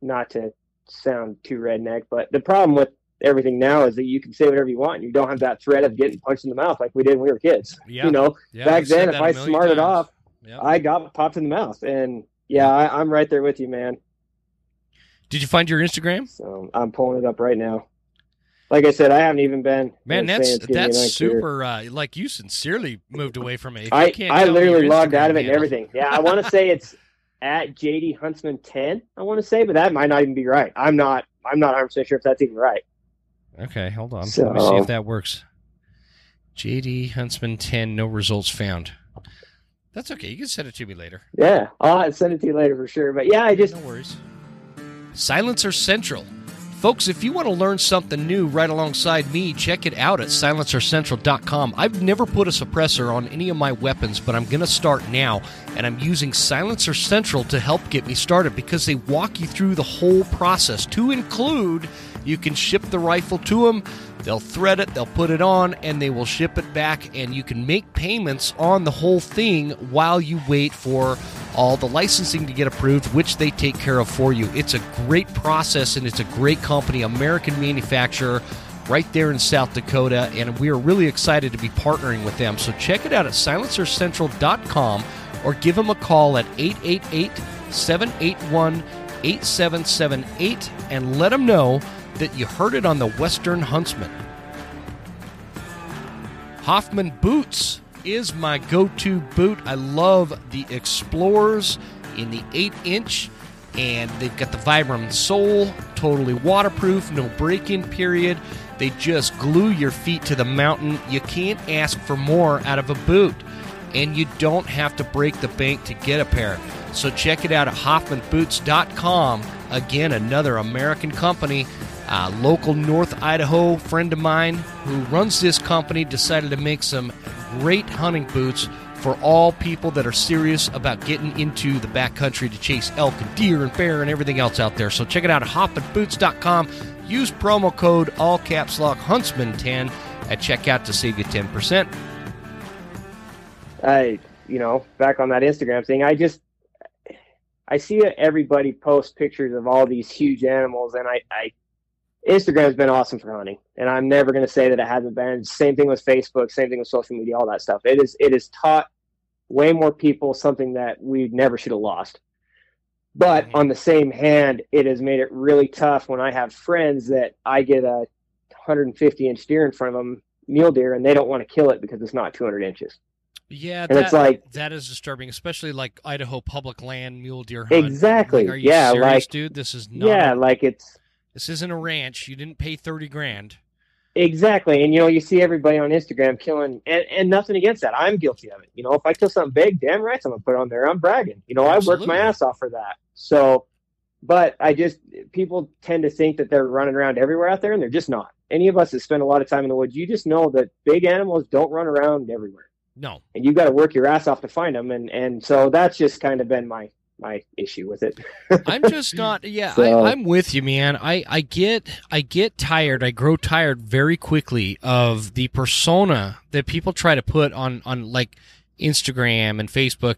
not to sound too redneck, but the problem with everything now is that you can say whatever you want. You don't have that threat of getting punched in the mouth like we did when we were kids. Yeah. You know, yeah, back then, if I smarted times. off, yep. I got popped in the mouth. And yeah, I, I'm right there with you, man. Did you find your Instagram? So I'm pulling it up right now. Like I said, I haven't even been. Man, that's that's super. Uh, like you sincerely moved away from it. I I literally logged out of it and everything. Yeah, I want to say it's at JD Huntsman 10, I want to say, but that might not even be right. I'm not I'm not 100% sure if that's even right. Okay, hold on. So, Let me see if that works. JD Huntsman 10, no results found. That's okay. You can send it to me later. Yeah, I'll send it to you later for sure. But yeah, I just. No worries. Silencer Central Folks, if you want to learn something new right alongside me, check it out at silencercentral.com. I've never put a suppressor on any of my weapons, but I'm going to start now, and I'm using Silencer Central to help get me started because they walk you through the whole process to include you can ship the rifle to them, they'll thread it, they'll put it on, and they will ship it back, and you can make payments on the whole thing while you wait for all the licensing to get approved, which they take care of for you. It's a great process and it's a great company, American manufacturer right there in South Dakota, and we are really excited to be partnering with them. So check it out at silencercentral.com or give them a call at 888 781 8778 and let them know that you heard it on the Western Huntsman. Hoffman Boots is my go to boot. I love the Explorers in the 8 inch, and they've got the Vibram sole, totally waterproof, no break in period. They just glue your feet to the mountain. You can't ask for more out of a boot, and you don't have to break the bank to get a pair. So check it out at HoffmanBoots.com. Again, another American company. A local North Idaho friend of mine who runs this company decided to make some great hunting boots for all people that are serious about getting into the backcountry to chase elk and deer and bear and everything else out there. So check it out at hoffmanboots.com. Use promo code all caps lock huntsman10 at checkout to save you 10%. I, you know, back on that Instagram thing, I just I see everybody post pictures of all these huge animals and I, I Instagram's been awesome for hunting, and I'm never going to say that it hasn't been. Same thing with Facebook, same thing with social media, all that stuff. It is it has taught way more people something that we never should have lost. But Mhm. on the same hand, it has made it really tough when I have friends that I get a 150 inch deer in front of them, mule deer, and they don't want to kill it because it's not 200 inches. Yeah, And that, it's like- that is disturbing, especially like Idaho public land mule deer hunt. Exactly. Like, are you Yeah, serious, like- dude? This is not. yeah, like it's this isn't a ranch. You didn't pay thirty grand. Exactly. And you know, you see everybody on Instagram killing and, and nothing against that. I'm guilty of it. You know, if I kill something big, damn right I'm gonna put it on there. I'm bragging. You know, I worked my ass off for that. So but I just people tend to think that they're running around everywhere out there and they're just not. Any of us that spend a lot of time in the woods, you just know that big animals don't run around everywhere. No, And you gotta work your ass off to find them and, and so that's just kind of been my my issue with it. I'm just not. Yeah, So- I, I'm with you, man. I, I get I get tired. I grow tired very quickly of the persona that people try to put on on like Instagram and Facebook.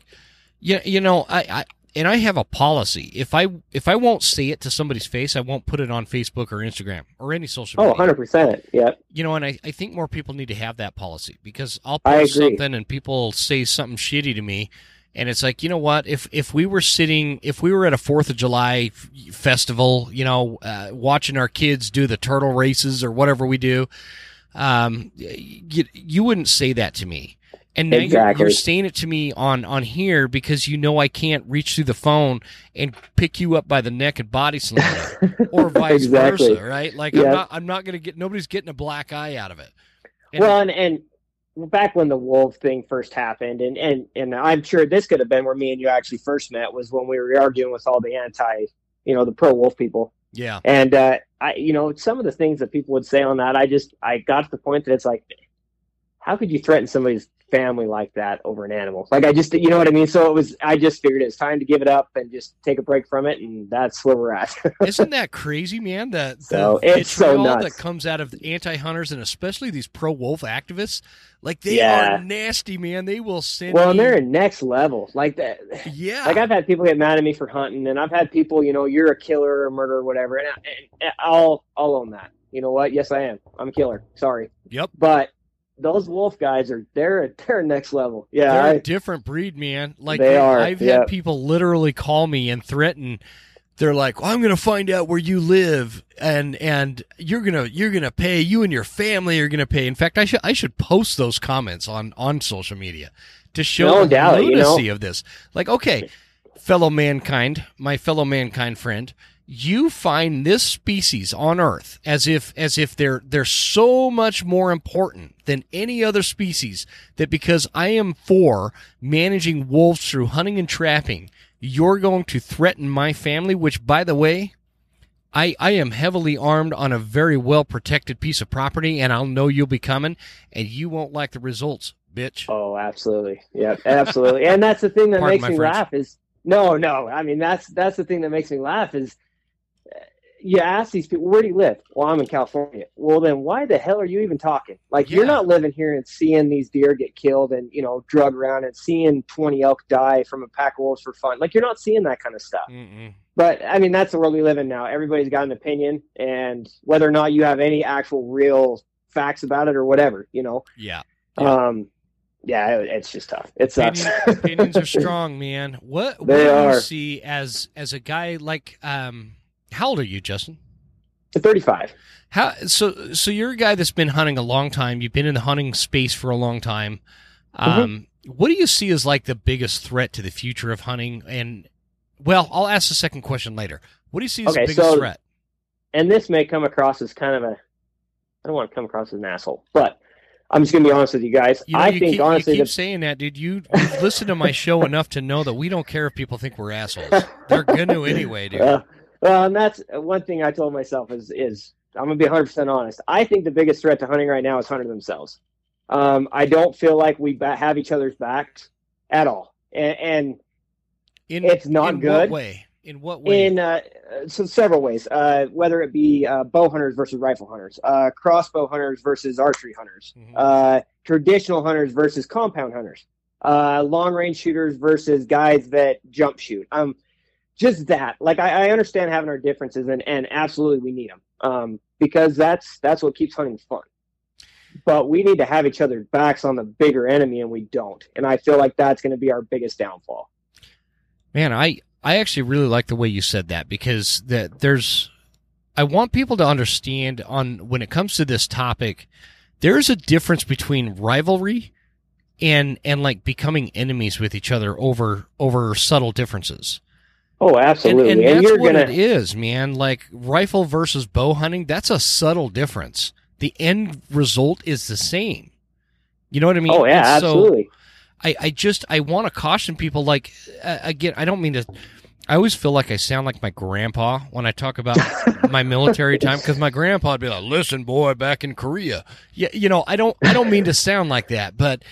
Yeah, you know, I, I and I have a policy. If I if I won't say it to somebody's face, I won't put it on Facebook or Instagram or any social Oh, 100%. Yeah. you know, and I, I think more people need to have that policy because I'll post something and people say something shitty to me, and it's like, you know what? If if we were sitting, if we were at a Fourth of July f- festival, you know, uh, watching our kids do the turtle races or whatever we do, um, you, you wouldn't say that to me. And now you're, Exactly. you're saying it to me on on here because you know I can't reach through the phone and pick you up by the neck and body slam or vice Exactly. versa, right? Like I'm not I'm not gonna get nobody's getting a black eye out of it. And- well, and, and back when the wolf thing first happened, and, and and I'm sure this could have been where me and you actually first met was when we were arguing with all the anti, you know, the pro wolf people. yeah, And uh, I, you know, some of the things that people would say on that, I just I got to the point that it's like, how could you threaten somebody's family like that over an animal? Like I just, you know what I mean? So it was. I just figured it's time to give it up and just take a break from it, and that's where we're at. isn't that crazy, man? That So, it's so nuts. that comes out of the anti hunters and especially these pro wolf activists, like they Yeah. are nasty, man. They will send. well, and they're next level. Like that. yeah, Like I've had people get mad at me for hunting, and I've had people, you know, you're a killer or a murderer or whatever, and, I, and I'll I'll own that. You know what? Yes, I am. I'm a killer. Sorry, yep. but those wolf guys are they're they're next level. Yeah, They're I, a different breed, man. Like They are, I've yeah. had people literally call me and threaten. They're like, well, "I'm going to find out where you live, and and you're gonna you're gonna pay. You and your family are gonna pay." In fact, I should I should post those comments on on social media to show No the doubt, you know. lunacy of this. Like, okay, fellow mankind, my fellow mankind friend, you find this species on Earth as if as if they're they're so much more important than any other species that because I am for managing wolves through hunting and trapping, you're going to threaten my family, which by the way, I, I am heavily armed on a very well protected piece of property, and I'll know you'll be coming, and you won't like the results, bitch. oh, absolutely, yeah, absolutely. and that's the thing that Pardon makes me French. laugh is no, no. I mean, that's that's the thing that makes me laugh is you ask these people, where do you live? Well, I'm in California. Well, then why the hell are you even talking? Like, you're not living here and seeing these deer get killed and, you know, drug around and seeing 20 elk die from a pack of wolves for fun. Like, you're not seeing that kind of stuff. Mm-mm. But, I mean, that's the world we live in now. Everybody's got an opinion, and whether or not you have any actual real facts about it or whatever, you know. Yeah. Yeah. Um, yeah, it, it's just tough. It sucks. Opinions, opinions are strong, man. What, what They do you are. see as as a guy like um how old are you, Justin? 35. How so so you're a guy that's been hunting a long time. You've been in the hunting space for a long time. Mm-hmm. Um what do you see as like the biggest threat to the future of hunting and well, I'll ask the second question later. What do you see as Okay, the biggest so- threat? and this may come across as kind of a I don't want to come across as an asshole, but I'm just gonna be honest with you guys. You know, I you think keep, honestly you keep the saying that, dude. You you've to my show enough to know that we don't care if people think we're assholes. They're gonna anyway, dude. Well, and that's one thing I told myself is is I'm gonna be 100 percent honest. I think the biggest threat to hunting right now is hunter themselves. Um, I don't feel like we ba- have each other's backs at all, and, and In, it's not in good. What way? In what way? in uh, so several ways. Uh, whether it be uh, bow hunters versus rifle hunters, uh, crossbow hunters versus archery hunters, Mhm. uh, traditional hunters versus compound hunters, uh, long range shooters versus guys that jump shoot. Um, just that. Like I, I understand having our differences, and and absolutely we need them. um, because that's that's what keeps hunting fun. But we need to have each other's backs on the bigger enemy, and we don't. And I feel like that's going to be our biggest downfall. Man, I I actually really like the way you said that because that there's I want people to understand on when it comes to this topic, there's a difference between rivalry and and like becoming enemies with each other over over subtle differences. Oh, absolutely. And, and, and that's you're what gonna it is, man. Like rifle versus bow hunting, that's a subtle difference. The end result is the same. You know what I mean? Oh yeah, so absolutely. I, I just I want to caution people. Like uh, again, I don't mean to. I always feel like I sound like my grandpa when I talk about my military time because my grandpa would be like, "Listen, boy, back in Korea." Yeah, you know, I don't I don't mean to sound like that, but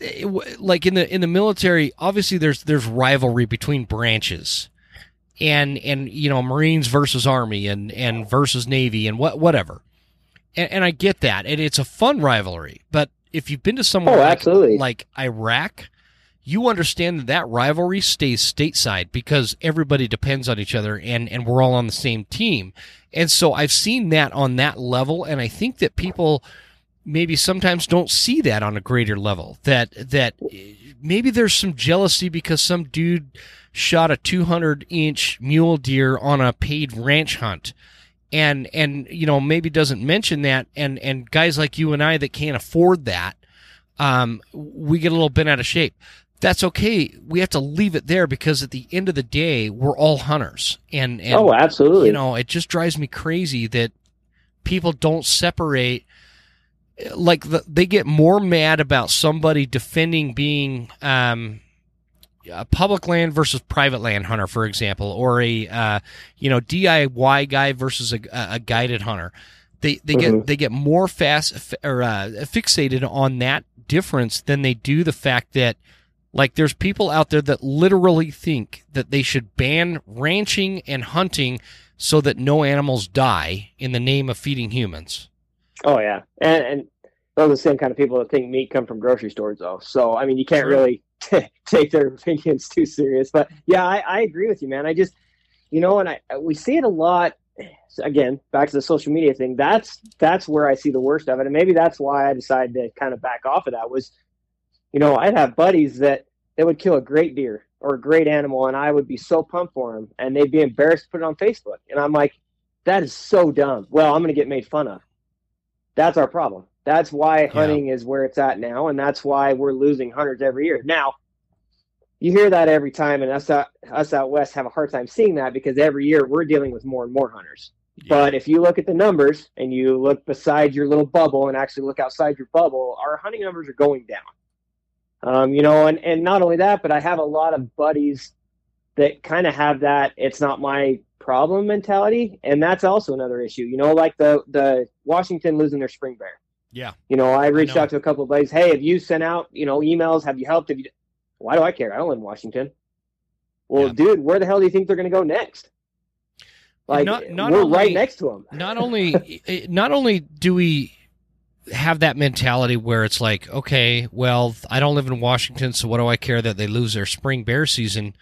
Eh, it like in the in the military, obviously there's there's rivalry between branches, and and you know Marines versus Army and and versus Navy and what whatever, and, and I get that, and it's a fun rivalry. But if you've been to somewhere Oh, like, like Iraq, you understand that that rivalry stays stateside because everybody depends on each other and and we're all on the same team. And so I've seen that on that level, and I think that people maybe sometimes don't see that on a greater level. That that eh, maybe there's some jealousy because some dude shot a 200 inch mule deer on a paid ranch hunt. And and you know maybe doesn't mention that and and guys like you and I that can't afford that um we get a little bent out of shape that's okay we have to leave it there because at the end of the day we're all hunters and and oh, absolutely. you know, it just drives me crazy that people don't separate. Like the, they get more mad about somebody defending being um, a public land versus private land hunter, for example, or a uh, you know DIY guy versus a, a guided hunter. They they Mhm. get they get more fast or uh, fixated on that difference than they do the fact that like there's people out there that literally think that they should ban ranching and hunting so that no animals die in the name of feeding humans. Oh yeah, and and those are the same kind of people that think meat come from grocery stores, though. So I mean, you can't really take their opinions too serious. But yeah, I, I agree with you, man. I just, you know, and I we see it a lot. Again, back to the social media thing. That's that's where I see the worst of it, and maybe that's why I decided to kind of back off of that. Was, you know, I'd have buddies that they would kill a great deer or a great animal, and I would be so pumped for them, and they'd be embarrassed to put it on Facebook, and I'm like, that is so dumb. Well, I'm going to get made fun of. That's our problem. That's why hunting is where it's at now, and that's why we're losing hunters every year. Now, you hear that every time, and us out, us out west have a hard time seeing that because every year we're dealing with more and more hunters. But if you look at the numbers and you look beside your little bubble and actually look outside your bubble, our hunting numbers are going down. Um, you know, and, and not only that, but I have a lot of buddies that kind of have that it's not my problem mentality, and that's also another issue. You know, like the the Washington losing their spring bear. Yeah. You know, I reached know. out to a couple of buddies. Hey, have you sent out you know emails? Have you helped? Have you? Why do I care? I don't live in Washington. Well, Yeah. dude, where the hell do you think they're going to go next? Like Not- not we're only- right next to them. not only eh, not only do we have that mentality where it's like, okay, well, I don't live in Washington, so what do I care that they lose their spring bear season?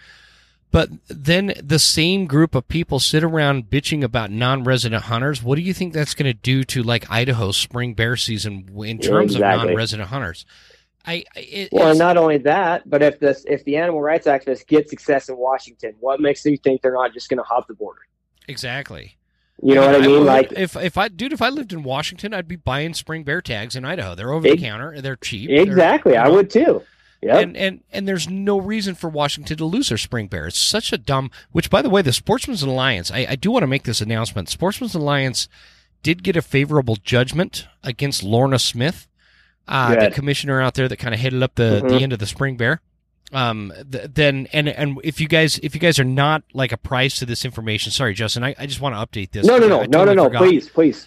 But then the same group of people sit around bitching about non-resident hunters. What do you think that's going to do to like Idaho's spring bear season in Yeah, terms of non-resident hunters? I, I it, Well, not only that, but if this if the animal rights activists get success in Washington, what makes you think they're not just going to hop the border? exactly. You know what I mean? would- Like if if I dude, if I lived in Washington, I'd be buying spring bear tags in Idaho. They're over the counter. They're cheap. They're- exactly, I know, would too. Yep. And and and there's no reason for Washington to lose their spring bear. It's such a dumb. Which, by the way, the Sportsman's Alliance. I, I do want to make this announcement. Sportsman's Alliance did get a favorable judgment against Lorna Smith, uh, the commissioner out there that kind of headed up the the Mhm. end of the spring bear. Um, th- then and and if you guys if you guys are not like apprised to this information, sorry, Justin, I, I just want to update this. no, no, no, I no, no, totally no. forgot. Please, please.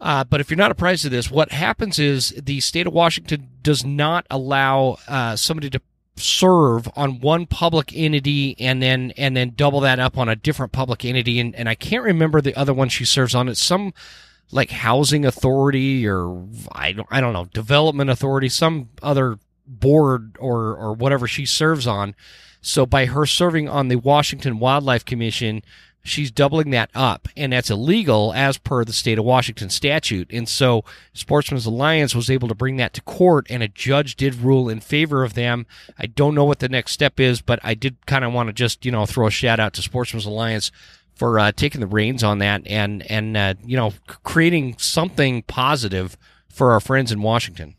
Uh, but if you're not apprised of this, what happens is the state of Washington does not allow uh, somebody to serve on one public entity and then and then double that up on a different public entity. And, and I can't remember the other one she serves on. It's some like housing authority or I don't I don't know development authority, some other board or or whatever she serves on. So by her serving on the Washington Wildlife Commission, she's doubling that up, and that's illegal as per the state of Washington statute. And so, Sportsman's Alliance was able to bring that to court, and a judge did rule in favor of them. I don't know what the next step is, but I did kind of want to just you know throw a shout out to Sportsman's Alliance for uh, taking the reins on that and and uh, you know creating something positive for our friends in Washington.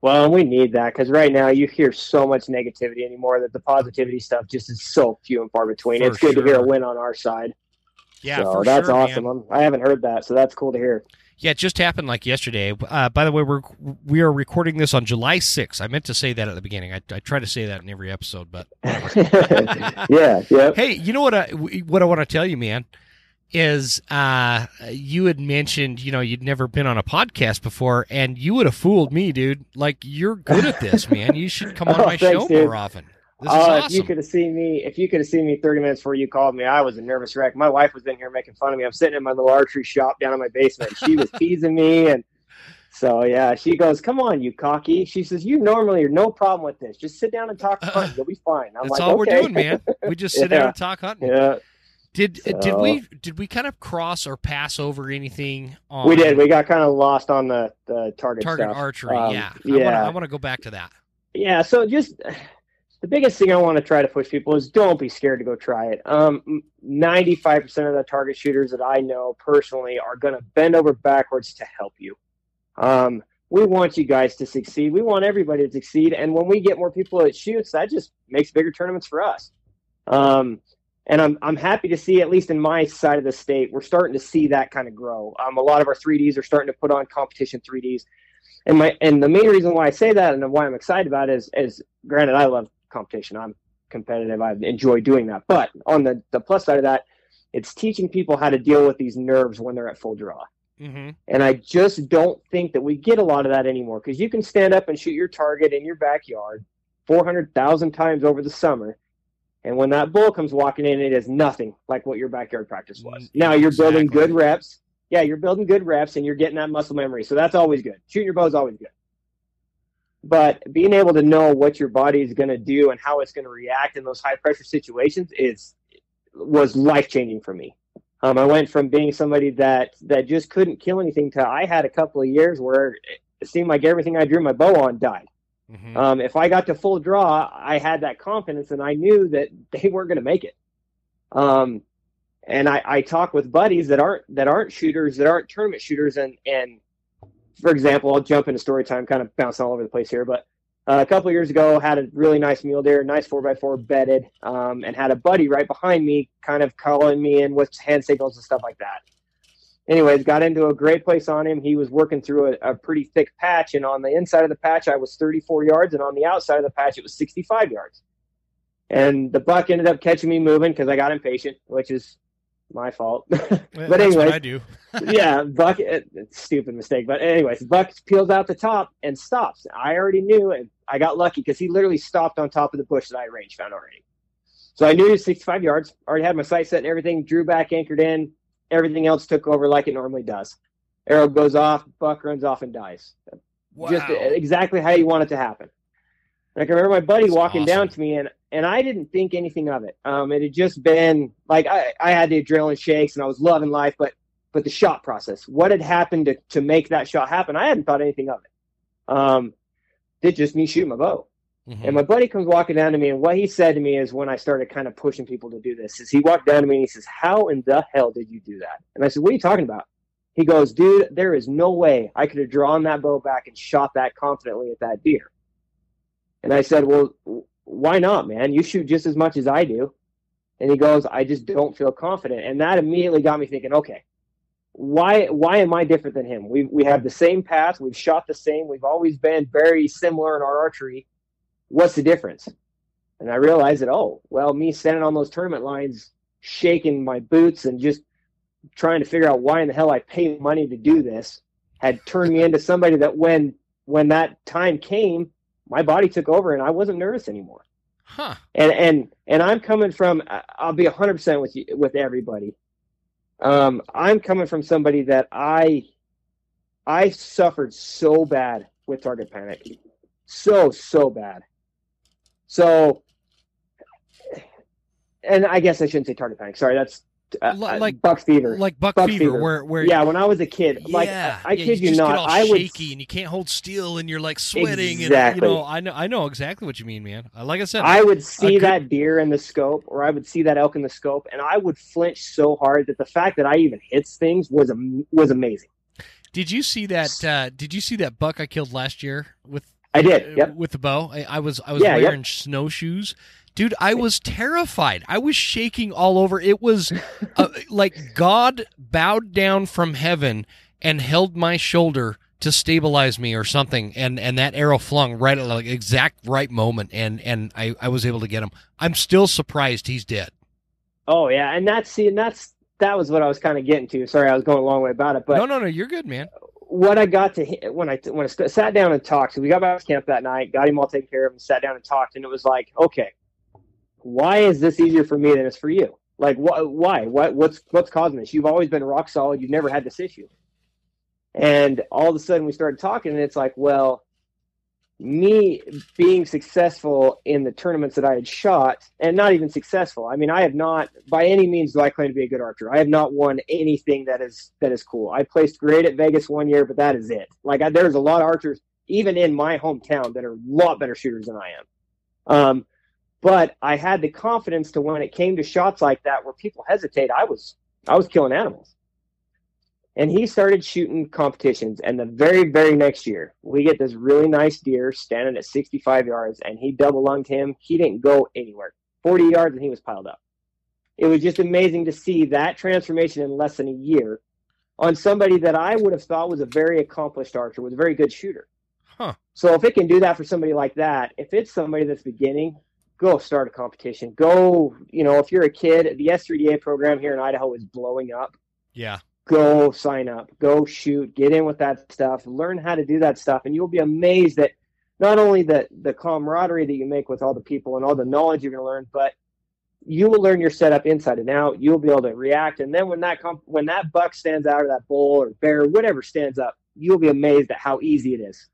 Well, we need that because right now you hear so much negativity anymore that the positivity stuff just is so few and far between. For it's good sure. to hear a win on our side. Yeah, so that's sure, awesome. I haven't heard that, so that's cool to hear. Yeah, it just happened like yesterday. Uh, by the way, we're we are recording this on July 6th. I meant to say that at the beginning. I, I try to say that in every episode, but yeah, yeah. Hey, you know what? I what I want to tell you, man, is uh, you had mentioned you know you'd never been on a podcast before, and you would have fooled me, dude. Like you're good at this, man. You should come on oh, my thanks, show dude. more often. This oh, awesome. if you could have seen me, if you could have seen me 30 minutes before you called me, I was a nervous wreck. My wife was in here making fun of me. I'm sitting in my little archery shop down in my basement. She was teasing me, and so yeah, she goes, "Come on, you cocky." She says, "You normally are no problem with this. Just sit down and talk hunting. You'll be fine." I'm That's like, all okay. we're doing, man. We just sit yeah. down and talk hunting. Yeah. Did so, did we did we kind of cross or pass over anything? On we did. We got kind of lost on the the target target stuff. archery. Um, yeah, yeah. I want to go back to that. Yeah. So just the biggest thing I want to try to push people is don't be scared to go try it. Um, 95% of the target shooters that I know personally are going to bend over backwards to help you. Um, we want you guys to succeed. We want everybody to succeed. And when we get more people that shoots, that just makes bigger tournaments for us. Um, and I'm, I'm happy to see, at least in my side of the state, we're starting to see that kind of grow. Um, a lot of our 3Ds are starting to put on competition 3Ds. And my and the main reason why I say that and why I'm excited about it is, is granted I love competition. I'm competitive. I enjoy doing that. But on the, the plus side of that, it's teaching people how to deal with these nerves when they're at full draw. Mm-hmm. And I just don't think that we get a lot of that anymore because you can stand up and shoot your target in your backyard 400,000 times over the summer. And when that bull comes walking in, it is nothing like what your backyard practice was. Mm, now you're exactly. building good reps. Yeah, you're building good reps and you're getting that muscle memory. So that's always good. Shooting your bow is always good but being able to know what your body is going to do and how it's going to react in those high pressure situations is was life changing for me. Um, I went from being somebody that that just couldn't kill anything to I had a couple of years where it seemed like everything I drew my bow on died. Mm-hmm. Um, if I got to full draw, I had that confidence and I knew that they weren't going to make it. Um, and I, I talk with buddies that aren't that aren't shooters that aren't tournament shooters and and for example, I'll jump into story time, kind of bouncing all over the place here, but uh, a couple years ago, had a really nice mule deer, nice four x four bedded, um, and had a buddy right behind me, kind of calling me in with hand signals and stuff like that. Anyways, got into a great place on him. He was working through a, a pretty thick patch, and on the inside of the patch, I was 34 yards, and on the outside of the patch, it was 65 yards. And the buck ended up catching me moving because I got impatient, which is my fault. but anyway, I do. yeah, Buck, eh, stupid mistake. But anyways, Buck peels out the top and stops. I already knew, and I got lucky because he literally stopped on top of the bush that I range found already. So I knew he was 65 yards. Already had my sight set and everything. Drew back, anchored in. Everything else took over like it normally does. Arrow goes off. Buck runs off and dies. Wow. Just exactly how you want it to happen. And I can remember my buddy That's walking awesome. down to me, and and I didn't think anything of it. Um, it had just been like I, I had the adrenaline shakes and I was loving life, but but the shot process, what had happened to, to make that shot happen, I hadn't thought anything of it. Um, did just me shoot my bow. Mm-hmm. And my buddy comes walking down to me, and what he said to me is when I started kind of pushing people to do this, is he walked down to me and he says, How in the hell did you do that? And I said, What are you talking about? He goes, Dude, there is no way I could have drawn that bow back and shot that confidently at that deer. And I said, Well, why not, man? You shoot just as much as I do. And he goes, I just don't feel confident. And that immediately got me thinking, okay, why why am I different than him? We we have the same path, we've shot the same, we've always been very similar in our archery. What's the difference? And I realized that, oh, well, me standing on those tournament lines, shaking my boots and just trying to figure out why in the hell I pay money to do this had turned me into somebody that when when that time came, my body took over and I wasn't nervous anymore. Huh. And and and I'm coming from I'll be 100% with you with everybody. Um I'm coming from somebody that I I suffered so bad with target panic. So so bad. So and I guess I shouldn't say target panic. Sorry, that's uh, like- buck fever. like buck, Buck fever, fever. where where yeah, when I was a kid, yeah, like I, I yeah, kid you, just not, I would shaky and you can't hold still and you're like sweating and you know I know I know exactly what you mean, man. Uh, Like I said, I would see good- that deer in the scope, or I would see that elk in the scope, and I would flinch so hard that the fact that I even hits things was was amazing. did you see that? Uh, did you see that buck I killed last year with I did. uh, Yep. with the bow? I, I was I was Yeah, yep. wearing snowshoes. Dude, I was terrified. I was shaking all over. It was uh, like God bowed down from heaven and held my shoulder to stabilize me or something and and that arrow flung right at like exact right moment and and I I was able to get him. I'm still surprised he's dead. Oh yeah, and that's see, and that's that was what I was kind of getting to. Sorry, I was going a long way about it, but no, no, no, you're good, man. What I got to when I when I sat down and talked, so we got back to camp that night, got him all taken care of, and sat down and talked, and it was like, okay, why is this easier for me than it's for you? Like, wh- why? What what's what's causing this? You've always been rock solid. You've never had this issue. And all of a sudden, we started talking, and it's like, well, me being successful in the tournaments that I had shot, and not even successful. I mean, I have not, by any means, do I claim to be a good archer. I have not won anything that is that is cool. I placed great at Vegas one year, but that is it. Like, I, there's a lot of archers, even in my hometown, that are a lot better shooters than I am. Um, but I had the confidence to when it came to shots like that, where people hesitate, I was I was killing animals. And he started shooting competitions. And the very, very next year, we get this really nice deer standing at 65 yards, and he double lunged him. He didn't go anywhere. 40 yards, and he was piled up. It was just amazing to see that transformation in less than a year on somebody that I would have thought was a very accomplished archer, was a very good shooter. Huh. So if it can do that for somebody like that, if it's somebody that's beginning, go start a competition. Go, you know, if you're a kid, the S3DA program here in Idaho is blowing up Yeah. Go sign up, go shoot, get in with that stuff, learn how to do that stuff, and you'll be amazed at not only the the camaraderie that you make with all the people and all the knowledge you're going to learn, but you will learn your setup inside and out. You'll be able to react, and then when that comp- when that buck stands out or that bull or bear, whatever stands up, you'll be amazed at how easy it is.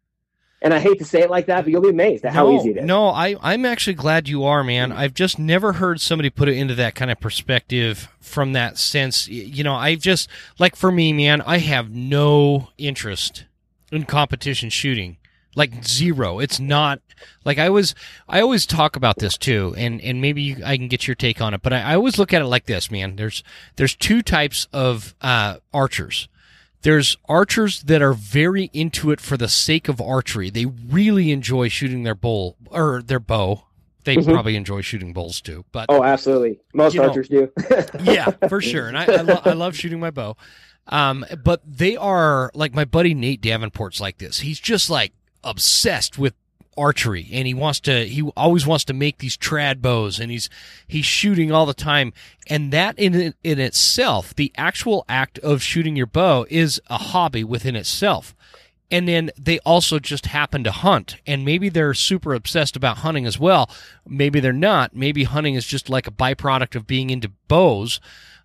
And I hate to say it like that, but you'll be amazed at how easy it is. No, I, I'm actually glad you are, man. I've just never heard somebody put it into that kind of perspective from that sense. You know, I've just, like for me, man, I have no interest in competition shooting. Like zero. It's not like I was. I always talk about this too, and and maybe you, I can get your take on it. But I, I always look at it like this, man. There's there's two types of uh, archers. There's archers that are very into it for the sake of archery. They really enjoy shooting their bow or their bow. They Mhm. probably enjoy shooting bulls too, but Oh, absolutely. Most You know, archers do. yeah, for sure. And I, I, lo- I love shooting my bow. Um, but they are like my buddy Nate Davenport's like this. He's just like obsessed with archery and he wants to he always wants to make these trad bows and he's he's shooting all the time. And that in in itself the actual act of shooting your bow is a hobby within itself. And then they also just happen to hunt and maybe they're super obsessed about hunting as well. Maybe they're not. Maybe hunting is just like a byproduct of being into bows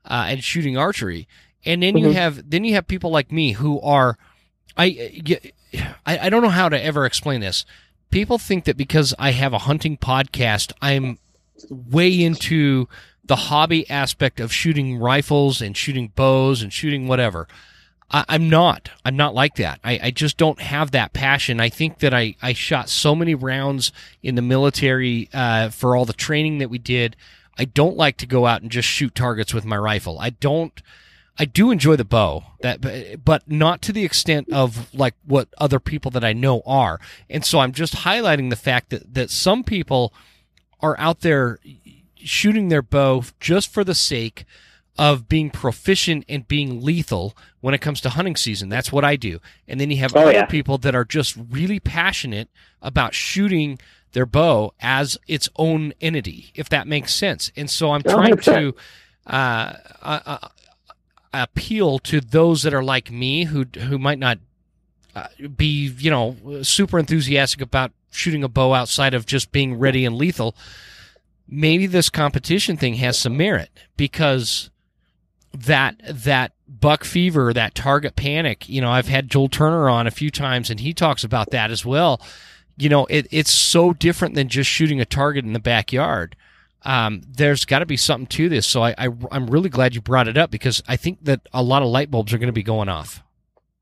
uh, and shooting archery. And then you Mhm. have then you have people like me who are I, I i don't know how to ever explain this people think that because i have a hunting podcast i'm way into the hobby aspect of shooting rifles and shooting bows and shooting whatever I, I'm not. I'm not like that. I, I just don't have that passion. I think that I, I shot so many rounds in the military uh, for all the training that we did. I don't like to go out and just shoot targets with my rifle. I don't. I do enjoy the bow, that, but- not to the extent of like what other people that I know are. And so I'm just highlighting the fact that that some people are out there shooting their bow just for the sake of being proficient and being lethal when it comes to hunting season. That's what I do. And then you have Oh, other yeah. people that are just really passionate about shooting their bow as its own entity, if that makes sense. And so I'm Oh, trying 100%. to uh, uh, uh, appeal to those that are like me who who might not uh, be you know super enthusiastic about shooting a bow outside of just being ready and lethal. Maybe this competition thing has some merit because that that buck fever that target panic you know i've had joel turner on a few times and he talks about that as well. You know it, it's so different than just shooting a target in the backyard um, there's got to be something to this. So I, I I'm really glad you brought it up because I think that a lot of light bulbs are going to be going off.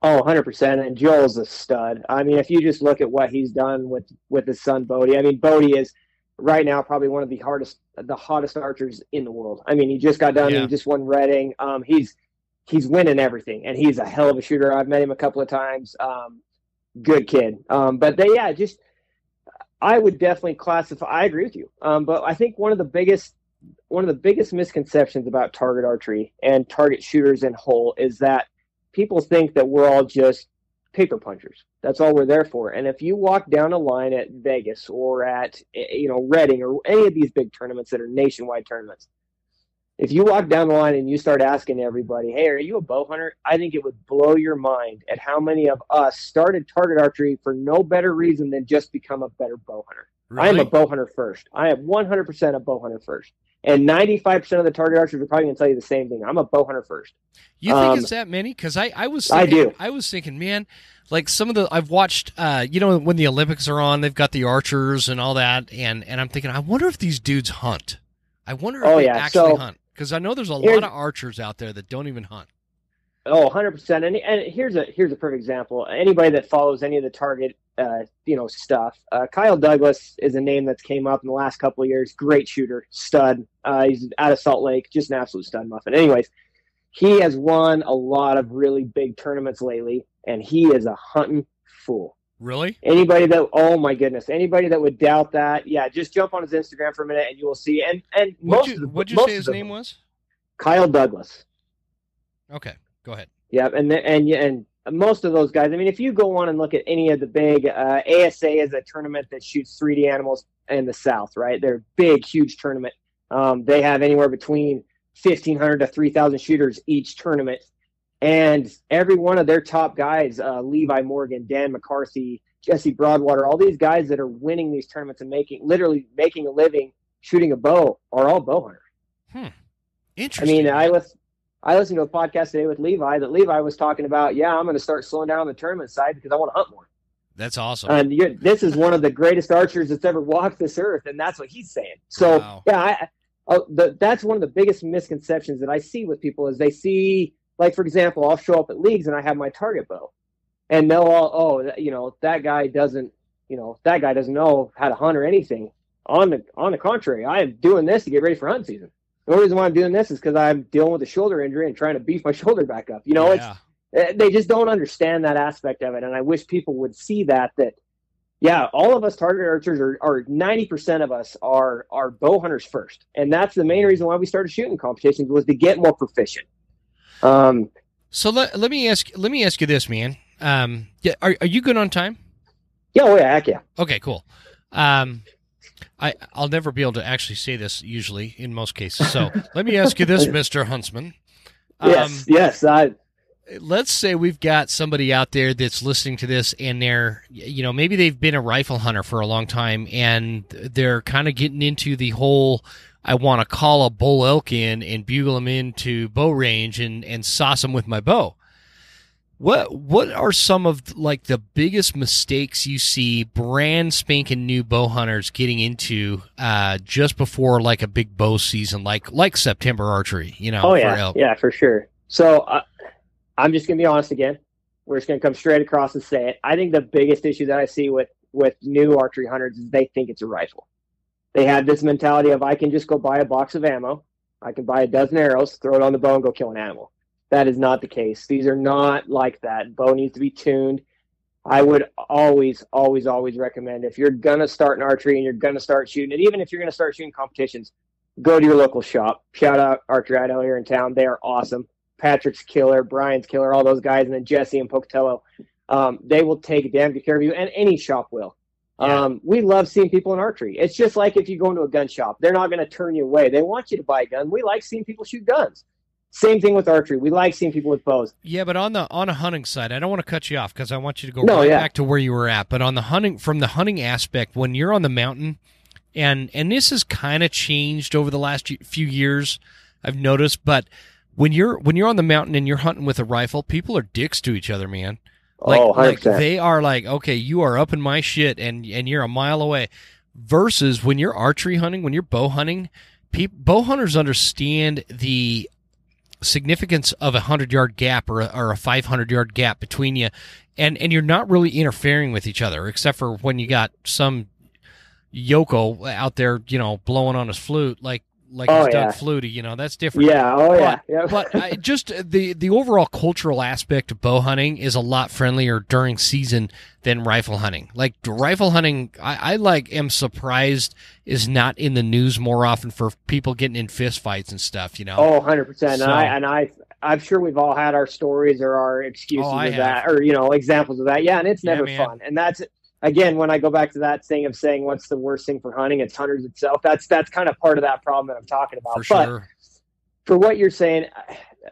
Oh, 100%. And Joel's a stud. I mean, if you just look at what he's done with with his son Bodie, I mean, Bodie is right now probably one of the hardest, the hottest archers in the world. I mean, he just got done. Yeah. He just won Redding. Um, he's he's winning everything, and he's a hell of a shooter. I've met him a couple of times. Um, good kid. Um, but they, yeah, just I would definitely classify. I agree with you. Um, but I think one of the biggest one of the biggest misconceptions about target archery and target shooters in whole is that people think that we're all just paper punchers. That's all we're there for. And if you walk down a line at Vegas or at you know Redding or any of these big tournaments that are nationwide tournaments, if you walk down the line and you start asking everybody, "Hey, are you a bow hunter?" I think it would blow your mind at how many of us started target archery for no better reason than just become a better bow hunter. I am a bow hunter first. I am 100% a bow hunter first. And 95% of the target archers are probably going to tell you the same thing. I'm a bow hunter first. You think Um, it's that many? Because I, I was I thinking, do. I was thinking, man, like some of the I've watched. Uh, you know, when the Olympics are on, they've got the archers and all that, and and I'm thinking, I wonder if these dudes hunt. I wonder if Oh, they yeah, actually so- hunt. Because I know there's a Here's- lot of archers out there that don't even hunt. Oh, 100%. And, and here's a here's a perfect example. Anybody that follows any of the target uh, you know stuff, uh, Kyle Douglas is a name that's came up in the last couple of years. Great shooter, stud. Uh, he's out of Salt Lake, just an absolute stud muffin. Anyways, he has won a lot of really big tournaments lately, and he is a hunting fool. Really? Anybody that oh my goodness, anybody that would doubt that, yeah, just jump on his Instagram for a minute and you will see. And and What'd most you, of the, what'd you say his name was? Kyle Douglas. Okay, go ahead. Yeah, and and and most of those guys. I mean, if you go on and look at any of the big uh, ASA is a tournament that shoots 3D animals in the South, right? They're big, huge tournament. Um, they have anywhere between 1,500 to 3,000 shooters each tournament, and every one of their top guys, uh, Levi Morgan, Dan McCarthy, Jesse Broadwater, all these guys that are winning these tournaments and making literally making a living shooting a bow are all bow hunters. I Interesting. mean, I was I listened to a podcast today with Levi that Levi was talking about. Yeah, I'm going to start slowing down on the tournament side because I want to hunt more. That's awesome. And you're, this is one of the greatest archers that's ever walked this earth, and that's what he's saying. So Wow. yeah, I, oh, the, that's one of the biggest misconceptions that I see with people is they see, like for example, I'll show up at leagues and I have my target bow, and they'll all, oh, that- you know, that guy doesn't, you know, that guy doesn't know how to hunt or anything. On the on the contrary, I am doing this to get ready for hunt season. The only reason why I'm doing this is because I'm dealing with a shoulder injury and trying to beef my shoulder back up. You know, it's yeah. uh, they just don't understand that aspect of it and i wish people would see that that yeah all of us target archers are, are 90% of us are are bow hunters first and that's the main reason why we started shooting competitions was to get more proficient um So let, let me ask let me ask you this, man. Um, yeah, are are you good on time? yeah oh yeah heck yeah Okay, cool. Um, I I'll never be able to actually say this usually in most cases. So let me ask you this, Mister Huntsman. Um, yes yes i let's say we've got somebody out there that's listening to this and they're you know maybe they've been a rifle hunter for a long time and they're kind of getting into the whole i want to call a bull elk in and bugle them into bow range and and sauce them with my bow. What what are some of like the biggest mistakes you see brand spanking new bow hunters getting into uh just before like a big bow season like like september archery you know oh yeah. Elk? Yeah for sure. So uh, i'm just gonna be honest again. We're just gonna come straight across and say it. I think the biggest issue that i see with with new archery hunters is they think it's a rifle they have this mentality of i can just go buy a box of ammo i can buy a dozen arrows throw it on the bow and go kill an animal that is not the case these are not like that bow needs to be tuned i would always always always recommend if you're gonna start an archery and you're gonna start shooting it even if you're gonna start shooting competitions go to your local shop. Shout out Archery Idaho here in town. They are awesome. Patrick's killer, Brian's killer, all those guys, and then Jesse and Pocatello. Um, they will take damn good care of you, and any shop will. Yeah. Um, we love seeing people in archery. It's just like if you go into a gun shop, they're not going to turn you away. They want you to buy a gun. We like seeing people shoot guns. Same thing with archery. We like seeing people with bows. Yeah, but on the on a hunting side, I don't want to cut you off because I want you to go No, right yeah. back to where you were at. But on the hunting, from the hunting aspect, when you're on the mountain, and and this has kind of changed over the last few years, I've noticed. But when you're when you're on the mountain and you're hunting with a rifle, people are dicks to each other, man. Like, oh, like they are like, okay, you are up in my shit, and and you're a mile away. versus when you're archery hunting, when you're bow hunting, pe- bow hunters understand the significance of a hundred yard gap or a, or a 500 yard gap between you. And and you're not really interfering with each other except for when you got some yoko out there you know blowing on his flute. Like like Oh, he's yeah. Doug Flutie, you know that's different. Yeah. Oh yeah. yeah. But I, just the the overall cultural aspect of bow hunting is a lot friendlier during season than rifle hunting. Like rifle hunting, I, I like am surprised is not in the news more often for people getting in fist fights and stuff. You know. Oh, 100 percent. So- And I and I I'm sure we've all had our stories or our excuses Oh, of that, or you know, examples of that. Yeah, and it's never man. fun. And that's again when I go back to that thing of saying what's the worst thing for hunting? It's hunters itself. That's that's kind of part of that problem that I'm talking about. for but sure. for what you're saying,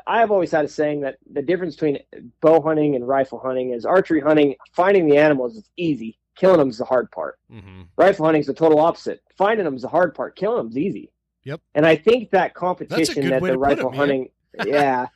I have always had a saying that the difference between bow hunting and rifle hunting is archery hunting. Finding the animals is easy. Killing them is the hard part. hmm Rifle hunting is the total opposite. Finding them is the hard part. Killing them is easy. Yep. And I think that competition that the it, rifle hunting, yeah,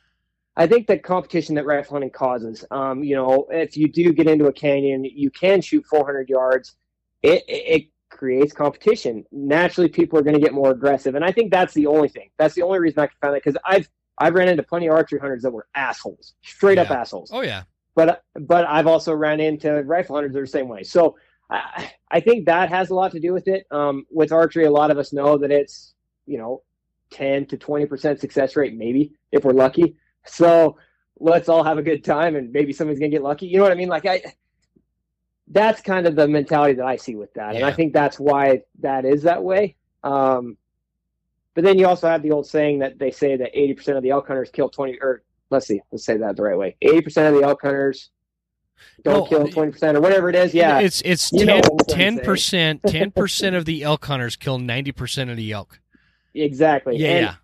I think that competition that rifle hunting causes. Um, you know, if you do get into a canyon, you can shoot 400 yards. It it, it creates competition. Naturally, people are going to get more aggressive, and I think that's the only thing. That's the only reason I can find that because I've I've ran into plenty of archery hunters that were assholes, straight up assholes Oh yeah. but but I've also ran into rifle hunters that are the same way. So I, I think that has a lot to do with it. Um, with archery, a lot of us know that it's you know ten to twenty percent success rate, maybe if we're lucky. So let's all have a good time, and maybe somebody's gonna get lucky. You know what I mean? Like I. That's kind of the mentality that I see with that, and I think that's why that is that way. Um, but then you also have the old saying that they say that eighty percent of the elk hunters kill twenty, or let's see, let's say that the right way. Eighty percent of the elk hunters don't No, kill uh, twenty percent or whatever it is. Yeah, It's it's You know 10 what I'm saying. percent ten percent of the elk hunters kill ninety percent of the elk. exactly. Yeah, And yeah.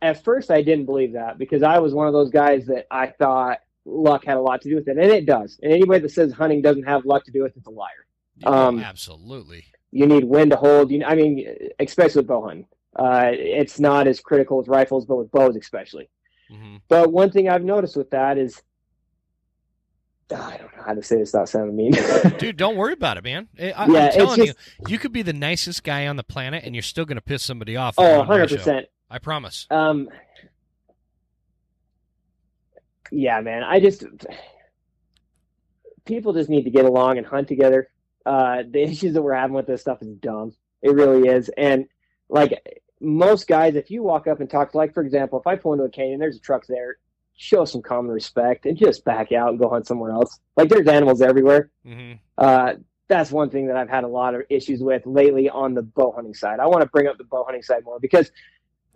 At first, I didn't believe that because I was one of those guys that I thought luck had a lot to do with it, and it does. And anybody that says hunting doesn't have luck to do with it is a liar. Um, Absolutely. You need wind to hold. You, I mean, especially with bow hunting, uh, it's not as critical with rifles, but with bows especially. hmm But one thing I've noticed with that is, I don't know how to say this without sounding mean. Dude, don't worry about it, man. I, Yeah, am it's telling just- you, you could be the nicest guy on the planet, and you're still going to piss somebody off. oh, on 100 show. percent. I promise. Um, yeah, man. I just people just need to get along and hunt together. Uh, the issues that we're having with this stuff is dumb. It really is. And like most guys, if you walk up and talk, like for example, if I pull into a canyon, there's a truck there. Show some common respect and just back out and go hunt somewhere else. Like there's animals everywhere. hmm Uh, that's one thing that I've had a lot of issues with lately on the bow hunting side. I want to bring up the bow hunting side more because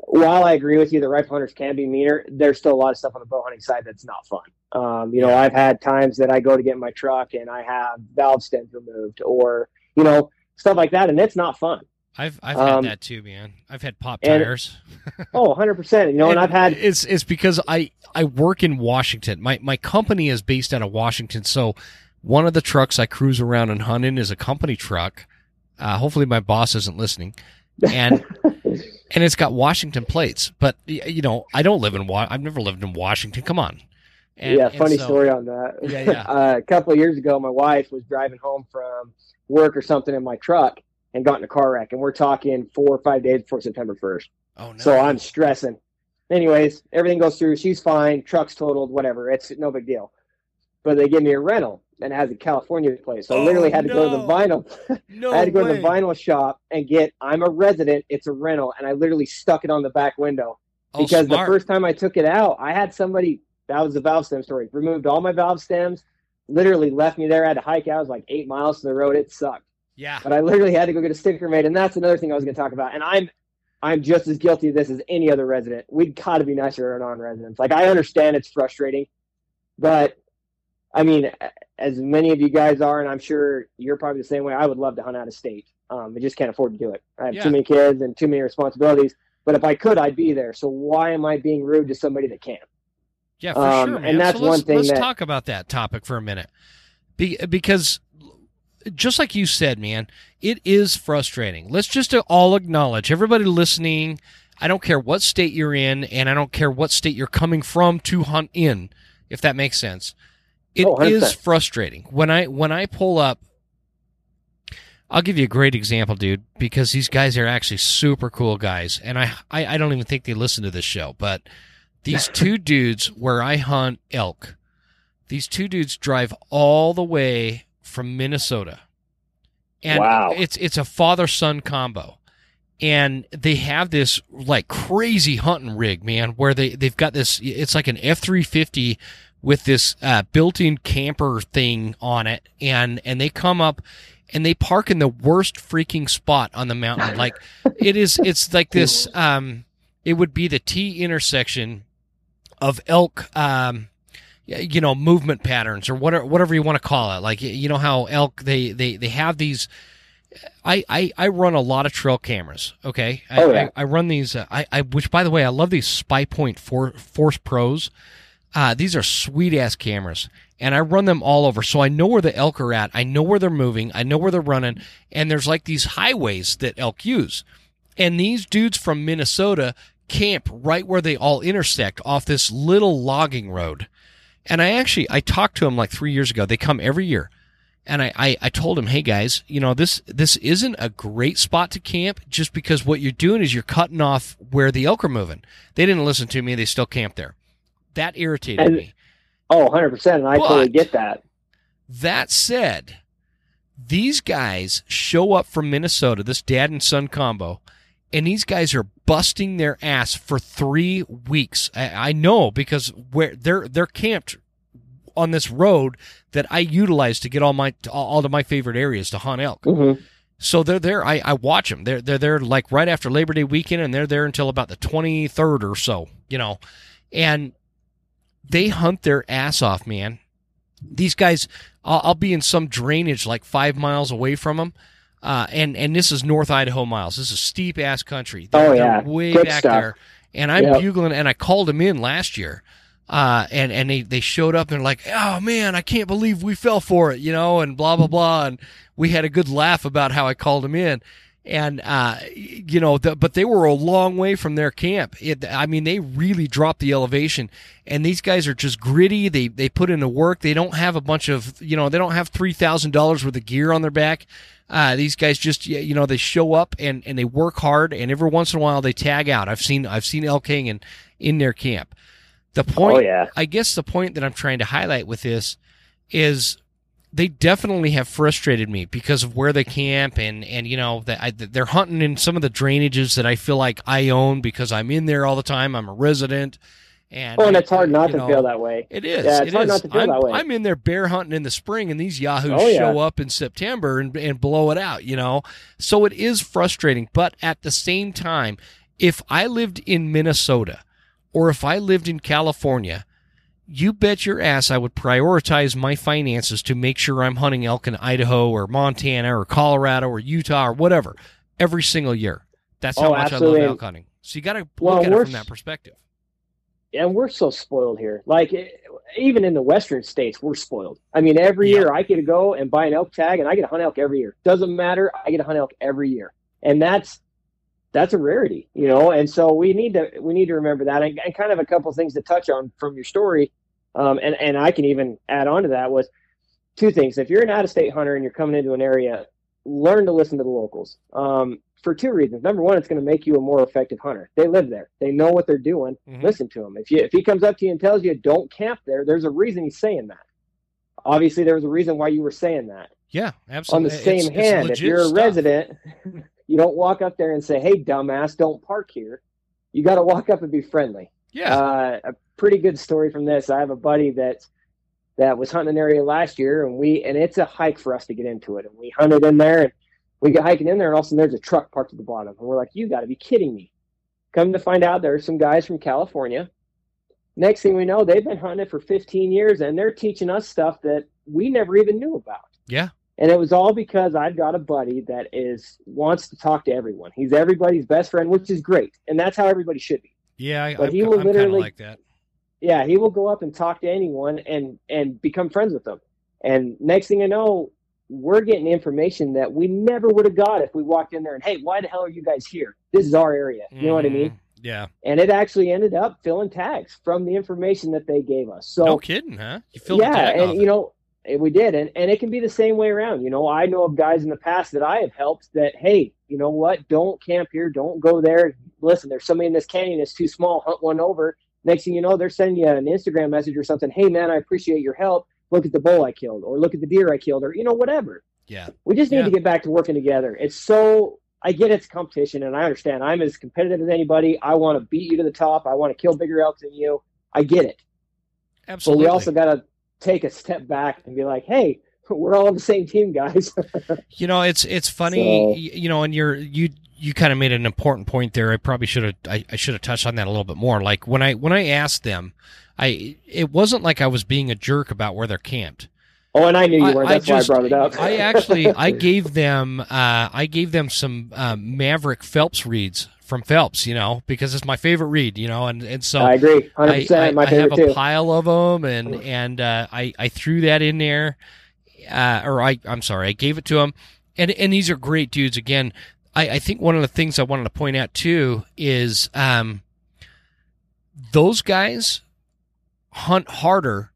while I agree with you that rifle hunters can be meaner, there's still a lot of stuff on the bow hunting side that's not fun. Um, you know. I've had times that I go to get in my truck and I have valve stems removed or, you know, stuff like that, and it's not fun. I've I've Um, had that too, man. I've had pop and- tires. Oh, 100%. You know, and, I've had, it's it's because I I work in Washington. My my company is based out of Washington, so one of the trucks I cruise around and hunt in is a company truck. Uh, hopefully, my boss isn't listening, and and it's got Washington plates. But you know, I don't live in Wa- I've never lived in Washington. Come on. And- yeah, funny so- story on that. Yeah, yeah. uh, a couple of years ago, my wife was driving home from work or something in my truck and got in a car wreck. And we're talking four or five days before September 1st. Oh no. So I'm stressing. Anyways, everything goes through. She's fine. Truck's totaled. Whatever. It's no big deal. But they give me a rental and it has a California place. So I Oh, literally had to go to the vinyl. no I had to go to the vinyl shop and get. I'm a resident. It's a rental, and I literally stuck it on the back window Oh, because smart. the first time I took it out, I had somebody. That was the valve stem story. Removed all my valve stems. Literally left me there. I had to hike out. It was like eight miles to the road. It sucked yeah. but I literally had to go get a sticker made, and that's another thing I was going to talk about. And I'm, I'm just as guilty of this as any other resident. We've got to be nicer to our non-residents. Like I understand it's frustrating, but I mean, as many of you guys are, and I'm sure you're probably the same way. I would love to hunt out of state. Um, I just can't afford to do it. I have Yeah. too many kids and too many responsibilities. But if I could, I'd be there. So why am I being rude to somebody that can't? Yeah, for Um, sure, and that's so one thing Let's that- talk about that topic for a minute, Be, because just like you said, man, it is frustrating. Let's just all acknowledge, everybody listening. I don't care what state you're in, and I don't care what state you're coming from to hunt in, if that makes sense. It Oh, is frustrating when I when I pull up. I'll give you a great example, dude, because these guys are actually super cool guys, and I I, I don't even think they listen to this show, but these two dudes where I hunt elk, these two dudes drive all the way from Minnesota, and Wow. it's it's a father son combo. And they have this like crazy hunting rig, man, where they, they've got this, it's like an F 350 with this uh, built-in camper thing on it, and and they come up and they park in the worst freaking spot on the mountain. Like it is, it's like this. Um, it would be the T intersection of elk. Um, you know, movement patterns or whatever, whatever you want to call it. Like you know how elk they they they have these. I, I, I run a lot of trail cameras. Okay, I, Oh, yeah. I, I run these. Uh, I, I which by the way I love these Spypoint for, Force Pros. Uh, these are sweet ass cameras, and I run them all over, so I know where the elk are at. I know where they're moving. I know where they're running, and there's like these highways that elk use, and these dudes from Minnesota camp right where they all intersect off this little logging road. And I actually I talked to them like three years ago. They come every year. And I, I, I told him, hey guys, you know, this this isn't a great spot to camp just because what you're doing is you're cutting off where the elk are moving. They didn't listen to me, they still camped there. That irritated And- me. Oh, 100%. And I totally get that. That said, these guys show up from Minnesota, this dad and son combo, and these guys are busting their ass for three weeks. I, I know because where they're they're camped on this road that I utilize to get all my all, to my favorite areas to hunt elk. hmm So they're there. I, I watch them. They're they're there like right after Labor Day weekend, and they're there until about the twenty third or so. You know, and they hunt their ass off, man. These guys, I'll, I'll be in some drainage like five miles away from them, uh, and and this is North Idaho miles. This is steep ass country. They're, Oh, they're yeah. way Good back stuff. there, and I'm Yep. bugling, and I called them in last year. Uh, and, and they, they showed up and they're like, oh man, I can't believe we fell for it, you know, and blah, blah, blah. And we had a good laugh about how I called them in. And, uh, you know, the, but they were a long way from their camp. It, I mean, they really dropped the elevation and these guys are just gritty. They, they put in the work. They don't have a bunch of, you know, they don't have $3,000 worth of gear on their back. Uh, these guys just, you know, they show up and, and they work hard and every once in a while they tag out. I've seen, I've seen elk hanging in their camp. The point Oh, yeah. I guess the point that I'm trying to highlight with this is they definitely have frustrated me because of where they camp and and you know that I, they're hunting in some of the drainages that I feel like I own because I'm in there all the time. I'm a resident, and Oh, and it's hard not you to know, feel that way. It is. Yeah, it's it hard is. not to feel I'm, that way. I'm in there bear hunting in the spring, and these yahoos Oh, yeah. show up in September and, and blow it out. You know, so it is frustrating. But at the same time, if I lived in Minnesota or if I lived in California, you bet your ass I would prioritize my finances to make sure I'm hunting elk in Idaho or Montana or Colorado or Utah or whatever every single year. That's how Oh, much absolutely. I love elk hunting. So you got to Well, look at it from that perspective. and we're so spoiled here. Like even in the western states, we're spoiled. I mean, every Yeah. year I get to go and buy an elk tag, and I get to hunt elk every year. Doesn't matter. I get to hunt elk every year, and that's that's a rarity, you know. And so we need to we need to remember that. And, and kind of a couple things to touch on from your story, um, and and I can even add on to that was two things. If you're an out of state hunter and you're coming into an area, learn to listen to the locals. Um, for two reasons. Number one, it's going to make you a more effective hunter. They live there. They know what they're doing Mhm. listen to them. If you if he comes up to you and tells you don't camp there, there's a reason he's saying that. Obviously, there was a reason why you were saying that. Yeah, absolutely. On the same It's- it's hand, if you're a stuff. resident, you don't walk up there and say, "Hey, dumbass, don't park here." You got to walk up and be friendly. yeah. Uh, a pretty good story from this. I have a buddy that that was hunting an area last year, and we and it's a hike for us to get into it. And we hunted in there, and we get hiking in there, and all of a sudden there's a truck parked at the bottom, and we're like, "You got to be kidding me!" Come to find out, there are some guys from California. Next thing we know, they've been hunting it for 15 years, and they're teaching us stuff that we never even knew about. Yeah. And it was all because I've got a buddy that is wants to talk to everyone. He's everybody's best friend, which is great, and that's how everybody should be Yeah, I, But I'm, he will I'm literally- like that. yeah, he will go up and talk to anyone and and become friends with them. And next thing I know, we're getting information that we never would have got if we walked in there and hey, why the hell are you guys here? This is our area. You know what I mean? Mhm. Yeah. And it actually ended up filling tags from the information that they gave us. So no kidding, huh? You filled yeah, and you it. Know, we did, and and it can be the same way around. You know, I know of guys in the past that I have helped that hey, you know what? Don't camp here. Don't go there. Listen, there's somebody in this canyon that's too small. Hunt one over. Next thing you know, they're sending you an Instagram message or something. Hey man, I appreciate your help. Look at the bull I killed, or look at the deer I killed, or you know whatever. Yeah. We just need Yeah. to get back to working together. It's so I get it's competition, and I understand. I'm as competitive as anybody. I want to beat you to the top. I want to kill bigger elk than you. I get it, Absolutely. but we also got to take a step back and be like, hey, we're all on the same team, guys. You know, it's it's funny, So- you know, and you're you you kind of made an important point there. I probably should have I, I should have touched on that a little bit more. Like when I when I asked them, I it wasn't like I was being a jerk about where they're camped. oh, and I knew you weren't. I That's just- why I brought it up. I actually I gave them uh, I gave them some um, Maverick Phelps reeds from Phelps, you know, because it's my favorite reed, you know, and and so I agree, hundred I, percent. I, I have a too. pile of them, and and uh, I I threw that in there, uh, or I I'm sorry, I gave it to him, and and these are great dudes. Again, I I think one of the things I wanted to point out too is um those guys hunt harder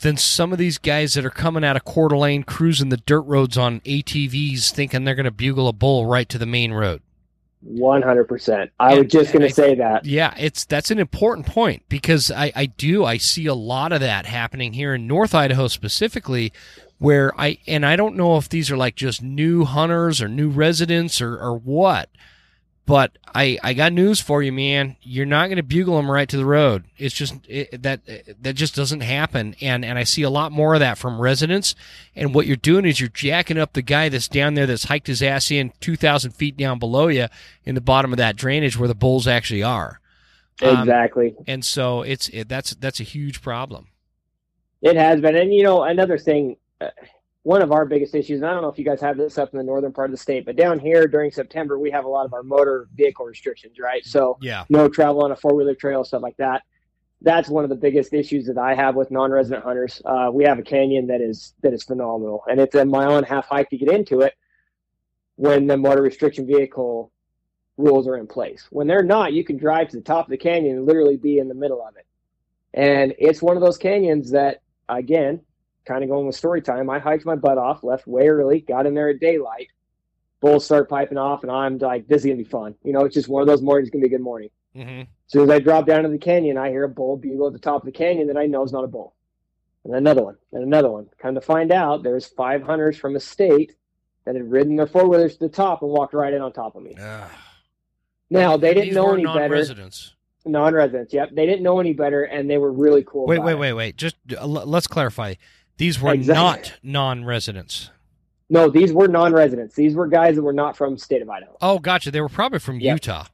than some of these guys that are coming out of Coeur d'Alene cruising the dirt roads on ATVs, thinking they're going to bugle a bull right to the main road. One hundred percent. I And- was just going to say that. Yeah, it's that's an important point because I, I do I see a lot of that happening here in North Idaho specifically, where I and I don't know if these are like just new hunters or new residents or or what, but I I got news for you, man. You're not going to bugle them right to the road. It's just it, that that just doesn't happen, and and I see a lot more of that from residents. And what you're doing is you're jacking up the guy that's down there that's hiked his ass in 2,000 feet down below you in the bottom of that drainage where the bulls actually are. Um, Exactly. and so it's it, that's that's a huge problem. It has been, and you know, another thing, uh, one of our biggest issues, and I don't know if you guys have this up in the northern part of the state, but down here during September, we have a lot of our motor vehicle restrictions, right? So Yeah. no travel on a four wheeler trail, stuff like that. That's one of the biggest issues that I have with non-resident hunters. Uh, we have a canyon that is that is phenomenal, and it's a mile and a half hike to get into it. When the motor restriction vehicle rules are in place, when they're not, you can drive to the top of the canyon and literally be in the middle of it. And it's one of those canyons that, again, kind of going with story time. I hiked my butt off, left way early, got in there at daylight. Bulls start piping off, and I'm like, "This is gonna be fun." You know, it's just one of those mornings. Gonna be a good morning. hmm As soon as I drop down to the canyon, I hear a bull bugle at the top of the canyon that I know is not a bull. And another one, and another one. Come to find out, there's five hunters from a state that had ridden their four wheelers to the top and walked right in on top of me. Now they didn't know any better. non-residents. Non-residents, yep. They didn't know any better, and they were really cool. Wait, wait, it. wait, wait. Just uh, let's clarify. These were Exactly. not non-residents. No, these were non-residents. These were guys that were not from state of Idaho. Oh, gotcha. They were probably from Yep. Utah.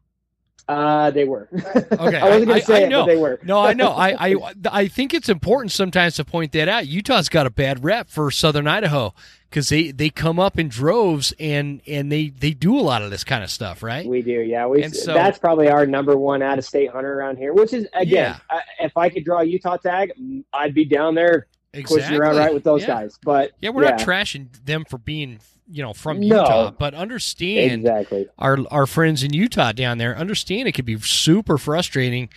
Uh, they were. Okay, I wasn't going to say I it, know. but they were. No, I know. I, I I think it's important sometimes to point that out. Utah's got a bad rep for Southern Idaho because they, they come up in droves and and they, they do a lot of this kind of stuff, right? We do, yeah. We And so- that's probably our number one out of state hunter around here. Which is again, I, if I could draw a Utah tag, I'd be down there pushing around right with those yeah. guys. But Yeah, we're not trashing them for being you know from No. Utah, but understand exactly. our our friends in Utah down there understand it can be super frustrating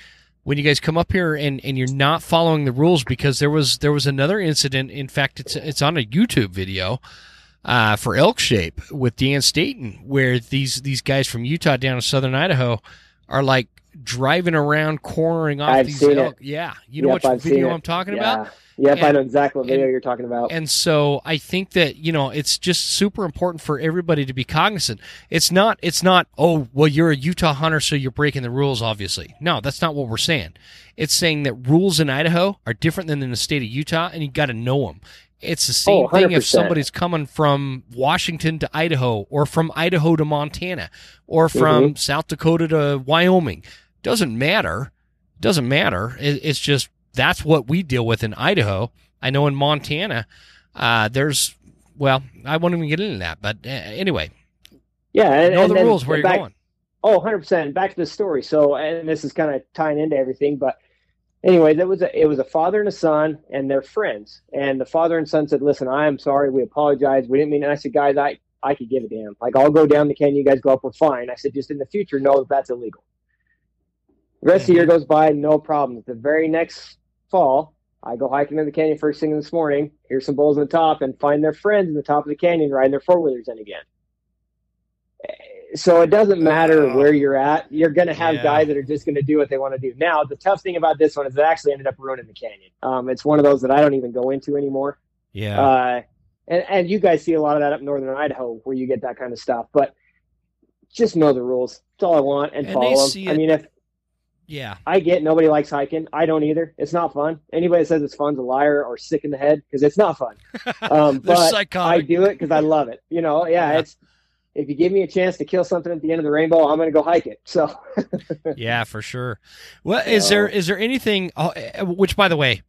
when you guys come up here and, and you're not following the rules because there was there was another incident. In fact, it's it's on a YouTube video uh, for elk shape with Dan Staton where these these guys from Utah down in southern Idaho are like driving around cornering off I've these elk. Yeah, you know Yep, which I've video. I'm talking about? yeah. about. Yep, I know exactly what video and- you're talking about. And so I think that, you know, it's just super important for everybody to be cognizant. It's not, it's not, oh, well, you're a Utah hunter, so you're breaking the rules, obviously. No, that's not what we're saying. It's saying that rules in Idaho are different than in the state of Utah, and you got to know them. It's the same Oh, thing if somebody's coming from Washington to Idaho, or from Idaho to Montana, or from Mhm. South Dakota to Wyoming. Doesn't matter. Doesn't matter. It, it's just that's what we deal with in Idaho. I know in Montana, uh, there's well, I won't even get into that, but uh, anyway, yeah, and, know and the rules where you're back, going. Oh, 100%. Back to the story. So, and this is kind of tying into everything, but anyway, there was a, it was a father and a son and they're friends. And the father and son said, listen, I am sorry. We apologize. We didn't mean, and I said, guys, I, I could give a damn. Like, I'll go down the canyon. You guys go up. We're fine. I said, just in the future, know that that's illegal. The rest of the year goes by, no problem. The very next fall, I go hiking in the canyon first thing this morning. Here's some bulls in the top, and find their friends in the top of the canyon riding their four wheelers in again. So it doesn't matter Oh. where you're at. You're going to have Yeah. guys that are just going to do what they want to do. Now, the tough thing about this one is it actually ended up ruining the canyon. Um, it's one of those that I don't even go into anymore. Yeah. Uh, and, and you guys see a lot of that up northern Idaho where you get that kind of stuff. But just know the rules. That's all I want and, And follow them. see I mean, if yeah. I get nobody likes hiking, I don't either. It's not fun. Anybody that says it's fun's a liar or sick in the head because it's not fun. Um, but I do it because I love it. You know, yeah, Yeah. it's if you give me a chance to kill something at the end of the rainbow, I'm going to go hike it. So yeah, for sure. Well, is there So- is there anything? oh, eh, Which, by the way,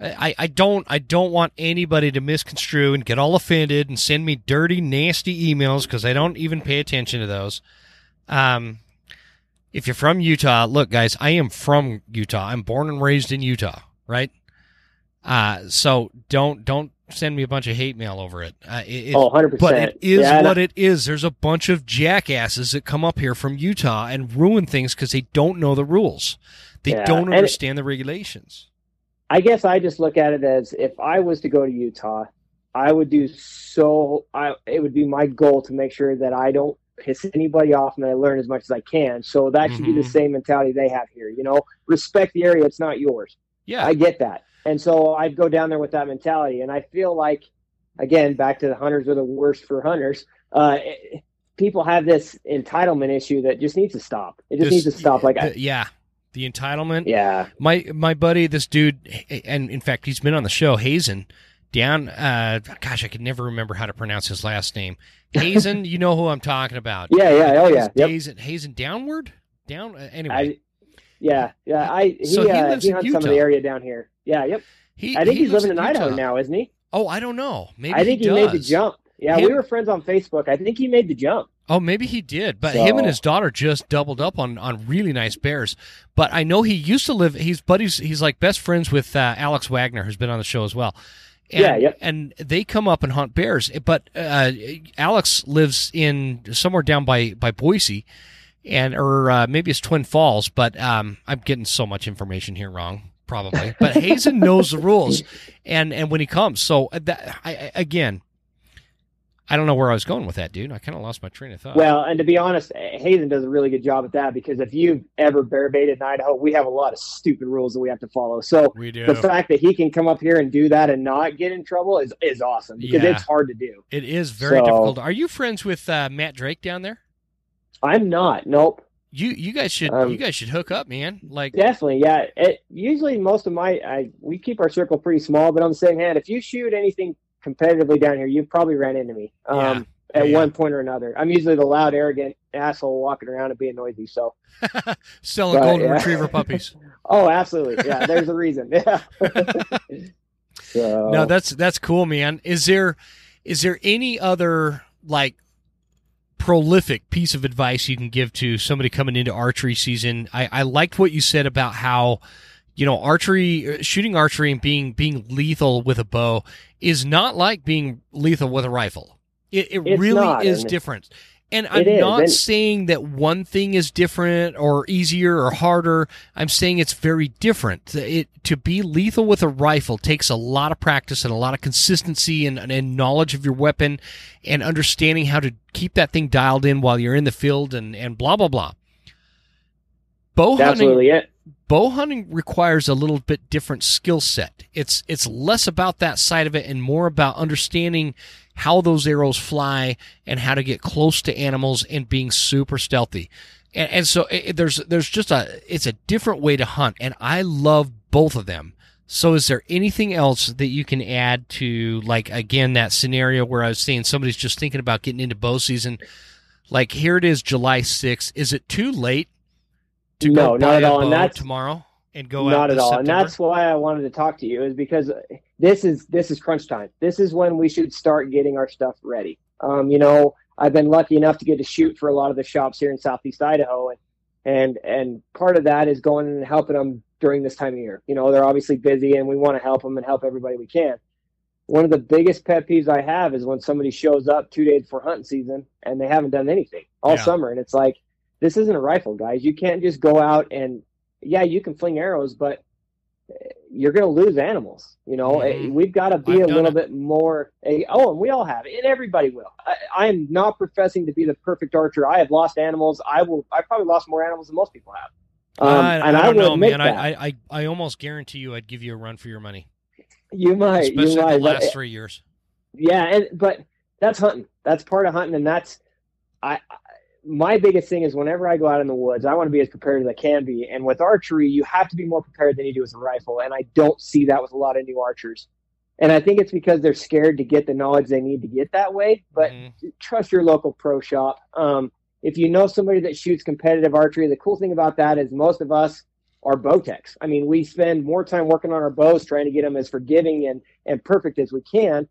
I, I don't I don't want anybody to misconstrue and get all offended and send me dirty, nasty emails because I don't even pay attention to those. Um, if you're from Utah, look, guys, I am from Utah. I'm born and raised in Utah, right? Uh, so don't don't send me a bunch of hate mail over it. Uh, it, oh, 100 but it is yeah, what it is. There's a bunch of jackasses that come up here from Utah and ruin things because they don't know the rules. They Yeah, don't and understand the regulations. I guess I just look at it as if I was to go to Utah, I would do so. I it would be my goal to make sure that I don't piss anybody off and I learn as much as I can. So that should be the Mhm. same mentality they have here. You know, respect the area; it's not yours. Yeah, I get that, and so I'd go down there with that mentality. And I feel like, again, back to the hunters are the worst for hunters. Uh, it- people have this entitlement issue that just needs to stop. It just This- needs to stop. Like, I, yeah, the entitlement. yeah, My my buddy, this dude, and in fact, he's been on the show. Hazen, down. Uh, gosh, I can never remember how to pronounce his last name. Hazen, you know who I'm talking about. yeah, yeah, oh yeah, yep. Hazen, Hazen, downward, down. Uh, anyway, I, yeah, yeah. I he, So he uh, lives he in hunts some of the area down here. Yeah, yep. he. I think he he's living in, Idaho now, isn't he? Oh, I don't know. Maybe I think he, he, made the jump. Yeah, Him- we were friends on Facebook. I think he made the jump. Oh, maybe he did, but him and his daughter just doubled up on on really nice bears. But I know he used to live. He's buddies. He's like best friends with uh, Alex Wagner, who's been on the show as well. And, Yeah, yep. And they come up and hunt bears. But uh, Alex lives in somewhere down by by Boise, and or uh, maybe it's Twin Falls. But um, I'm getting so much information here wrong, probably. But Hazen knows the rules, and and when he comes, so uh, that I, I- again. I don't know where I was going with that, dude. I kind of lost my train of thought. Well, and to be honest, Hazen does a really good job at that because if you've ever bear baited in Idaho, we have a lot of stupid rules that we have to follow. So we do. the fact that he can come up here and do that and not get in trouble is is awesome because Yeah. it's hard to do. It is very So- difficult. Are you friends with uh, Matt Drake down there? I'm not. Nope. You you guys should Um, you guys should hook up, man. Like Definitely, yeah. It, usually, most of my I, we keep our circle pretty small, but on the same hand, if you shoot anything competitively down here, you've probably ran into me um, at Yeah. one point or another. I'm usually the loud, arrogant asshole walking around and being noisy. So, selling Right, golden yeah. retriever puppies. oh, absolutely, yeah. There's a reason. Yeah. so, no, that's that's cool, man. Is there is there any other like prolific piece of advice you can give to somebody coming into archery season? I, I liked what you said about how you know archery shooting archery and being being lethal with a bow is not like being lethal with a rifle. It, it really not, is different. And I'm is, not and- saying that one thing is different or easier or harder. I'm saying it's very different. It to be lethal with a rifle takes a lot of practice and a lot of consistency and, and knowledge of your weapon and understanding how to keep that thing dialed in while you're in the field and, and blah blah blah. Bow hunting absolutely it. Bow hunting requires a little bit different skill set. It's it's less about that side of it and more about understanding how those arrows fly and how to get close to animals and being super stealthy. And, and so it, there's there's just a it's a different way to hunt, and I love both of them. So is there anything else that you can add to like again that scenario where I was saying somebody's just thinking about getting into bow season? Like here it is, July sixth. Is it too late to No, go not buy at a all, and that's- tomorrow and go out? Not at all, and that's why I wanted to talk to you is because this is this is crunch time. This is when we should start getting our stuff ready. Um, you know, I've been lucky enough to get to shoot for a lot of the shops here in Southeast Idaho, and and and part of that is going and helping them during this time of year. You know, they're obviously busy, and we want to help them and help everybody we can. One of the biggest pet peeves I have is when somebody shows up two days before hunting season and they haven't done anything all Yeah. summer, and it's like, this isn't a rifle, guys. You can't just go out and yeah, you can fling arrows, but you're going to lose animals. You know, mm-hmm. we've got to be I've a little it. bit more. oh, and we all have it, and everybody will. I, I, am not professing to be the perfect archer. I have lost animals. I will. I probably lost more animals than most people have. Um, I, and I, I don't know, man. I, I I almost guarantee you, I'd give you a run for your money. You might, especially you might, the last three years. Yeah, and but that's hunting. That's part of hunting, and that's I my biggest thing is whenever I go out in the woods, I want to be as prepared as I can be. And with archery, you have to be more prepared than you do with a rifle. And I don't see that with a lot of new archers. And I think it's because they're scared to get the knowledge they need to get that way. But mm-hmm. trust your local pro shop. Um, if you know somebody that shoots competitive archery, the cool thing about that is most of us are bow techs. I mean, we spend more time working on our bows, trying to get them as forgiving and, and perfect as we can.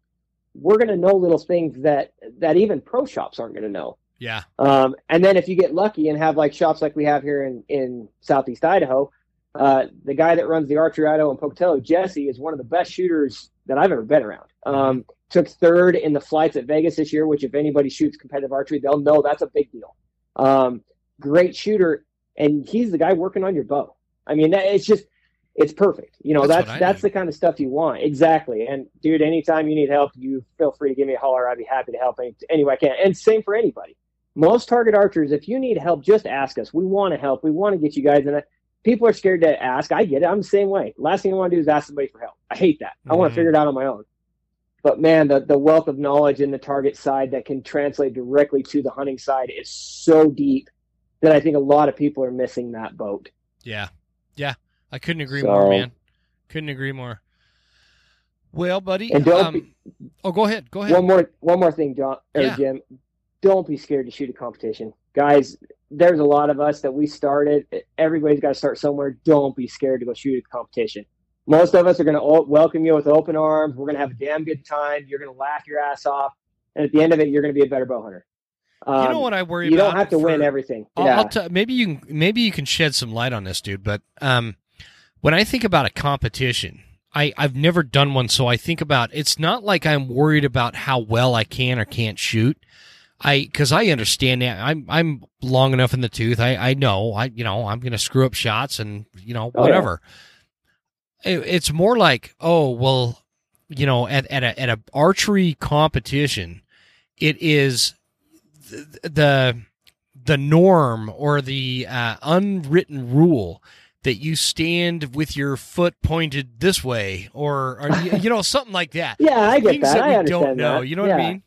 We're going to know little things that, that even pro shops aren't going to know. Yeah. Um, and then if you get lucky and have like shops like we have here in, in Southeast Idaho, uh, the guy that runs the Archery Idaho in Pocatello, Jesse, is one of the best shooters that I've ever been around. Mm-hmm. Um, took third in the flights at Vegas this year, which if anybody shoots competitive archery, they'll know that's a big deal. Um, great shooter, and he's the guy working on your bow. I mean, it's just it's perfect. You know, that's that's, that's the kind of stuff you want. Exactly. And dude, anytime you need help, you feel free to give me a holler. I'd be happy to help any, any way I can. And same for anybody most target archers, if you need help, just ask us. We want to help. We want to get you guys in it. People are scared to ask. I get it. I'm the same way. Last thing I want to do is ask somebody for help. I hate that. Mm-hmm. I want to figure it out on my own. But man, the, the wealth of knowledge in the target side that can translate directly to the hunting side is so deep that I think a lot of people are missing that boat. Yeah. Yeah. I couldn't agree so, more, man. Couldn't agree more. Well, buddy. And don't um, be, oh, go ahead. Go ahead. One more, one more thing, John or yeah. Jim don't be scared to shoot a competition. Guys, there's a lot of us that we started. Everybody's got to start somewhere. Don't be scared to go shoot a competition. Most of us are going to welcome you with open arms. We're going to have a damn good time. You're going to laugh your ass off. And at the end of it, you're going to be a better bow hunter. Um, you know um, what I worry you about? You don't have to for, win everything. I'll, yeah. I'll t- maybe you can maybe you can shed some light on this, dude. But um, when I think about a competition, I I've never done one, so I think about it's not like I'm worried about how well I can or can't shoot. I because I understand that I'm I'm long enough in the tooth. I I know I you know I'm going to screw up shots and you know whatever. Oh, yeah. it, it's more like oh well, you know at at a at a archery competition, it is the the, the norm or the uh, unwritten rule that you stand with your foot pointed this way or, or you know something like that. Yeah, I get Things that. that we I don't know. That. You know yeah. what I mean?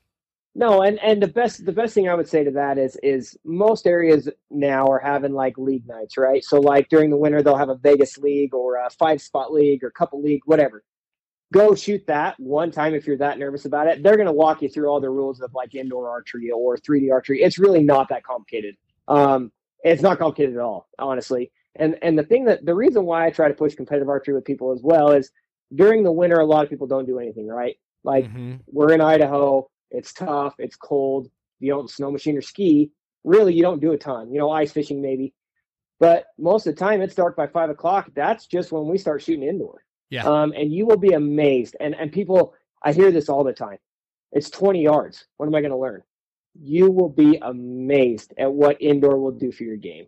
No, and and the best the best thing I would say to that is is most areas now are having like league nights, right? So like during the winter they'll have a Vegas league or a five spot league or couple league, whatever. Go shoot that one time if you're that nervous about it. They're going to walk you through all the rules of like indoor archery or 3D archery. It's really not that complicated. Um, it's not complicated at all, honestly. And and the thing that the reason why I try to push competitive archery with people as well is during the winter a lot of people don't do anything, right? Like mm-hmm. we're in Idaho it's tough. It's cold. You don't snow machine or ski. Really, you don't do a ton. You know, ice fishing maybe, but most of the time it's dark by five o'clock. That's just when we start shooting indoor. Yeah. Um, and you will be amazed. And and people, I hear this all the time. It's 20 yards. What am I going to learn? You will be amazed at what indoor will do for your game.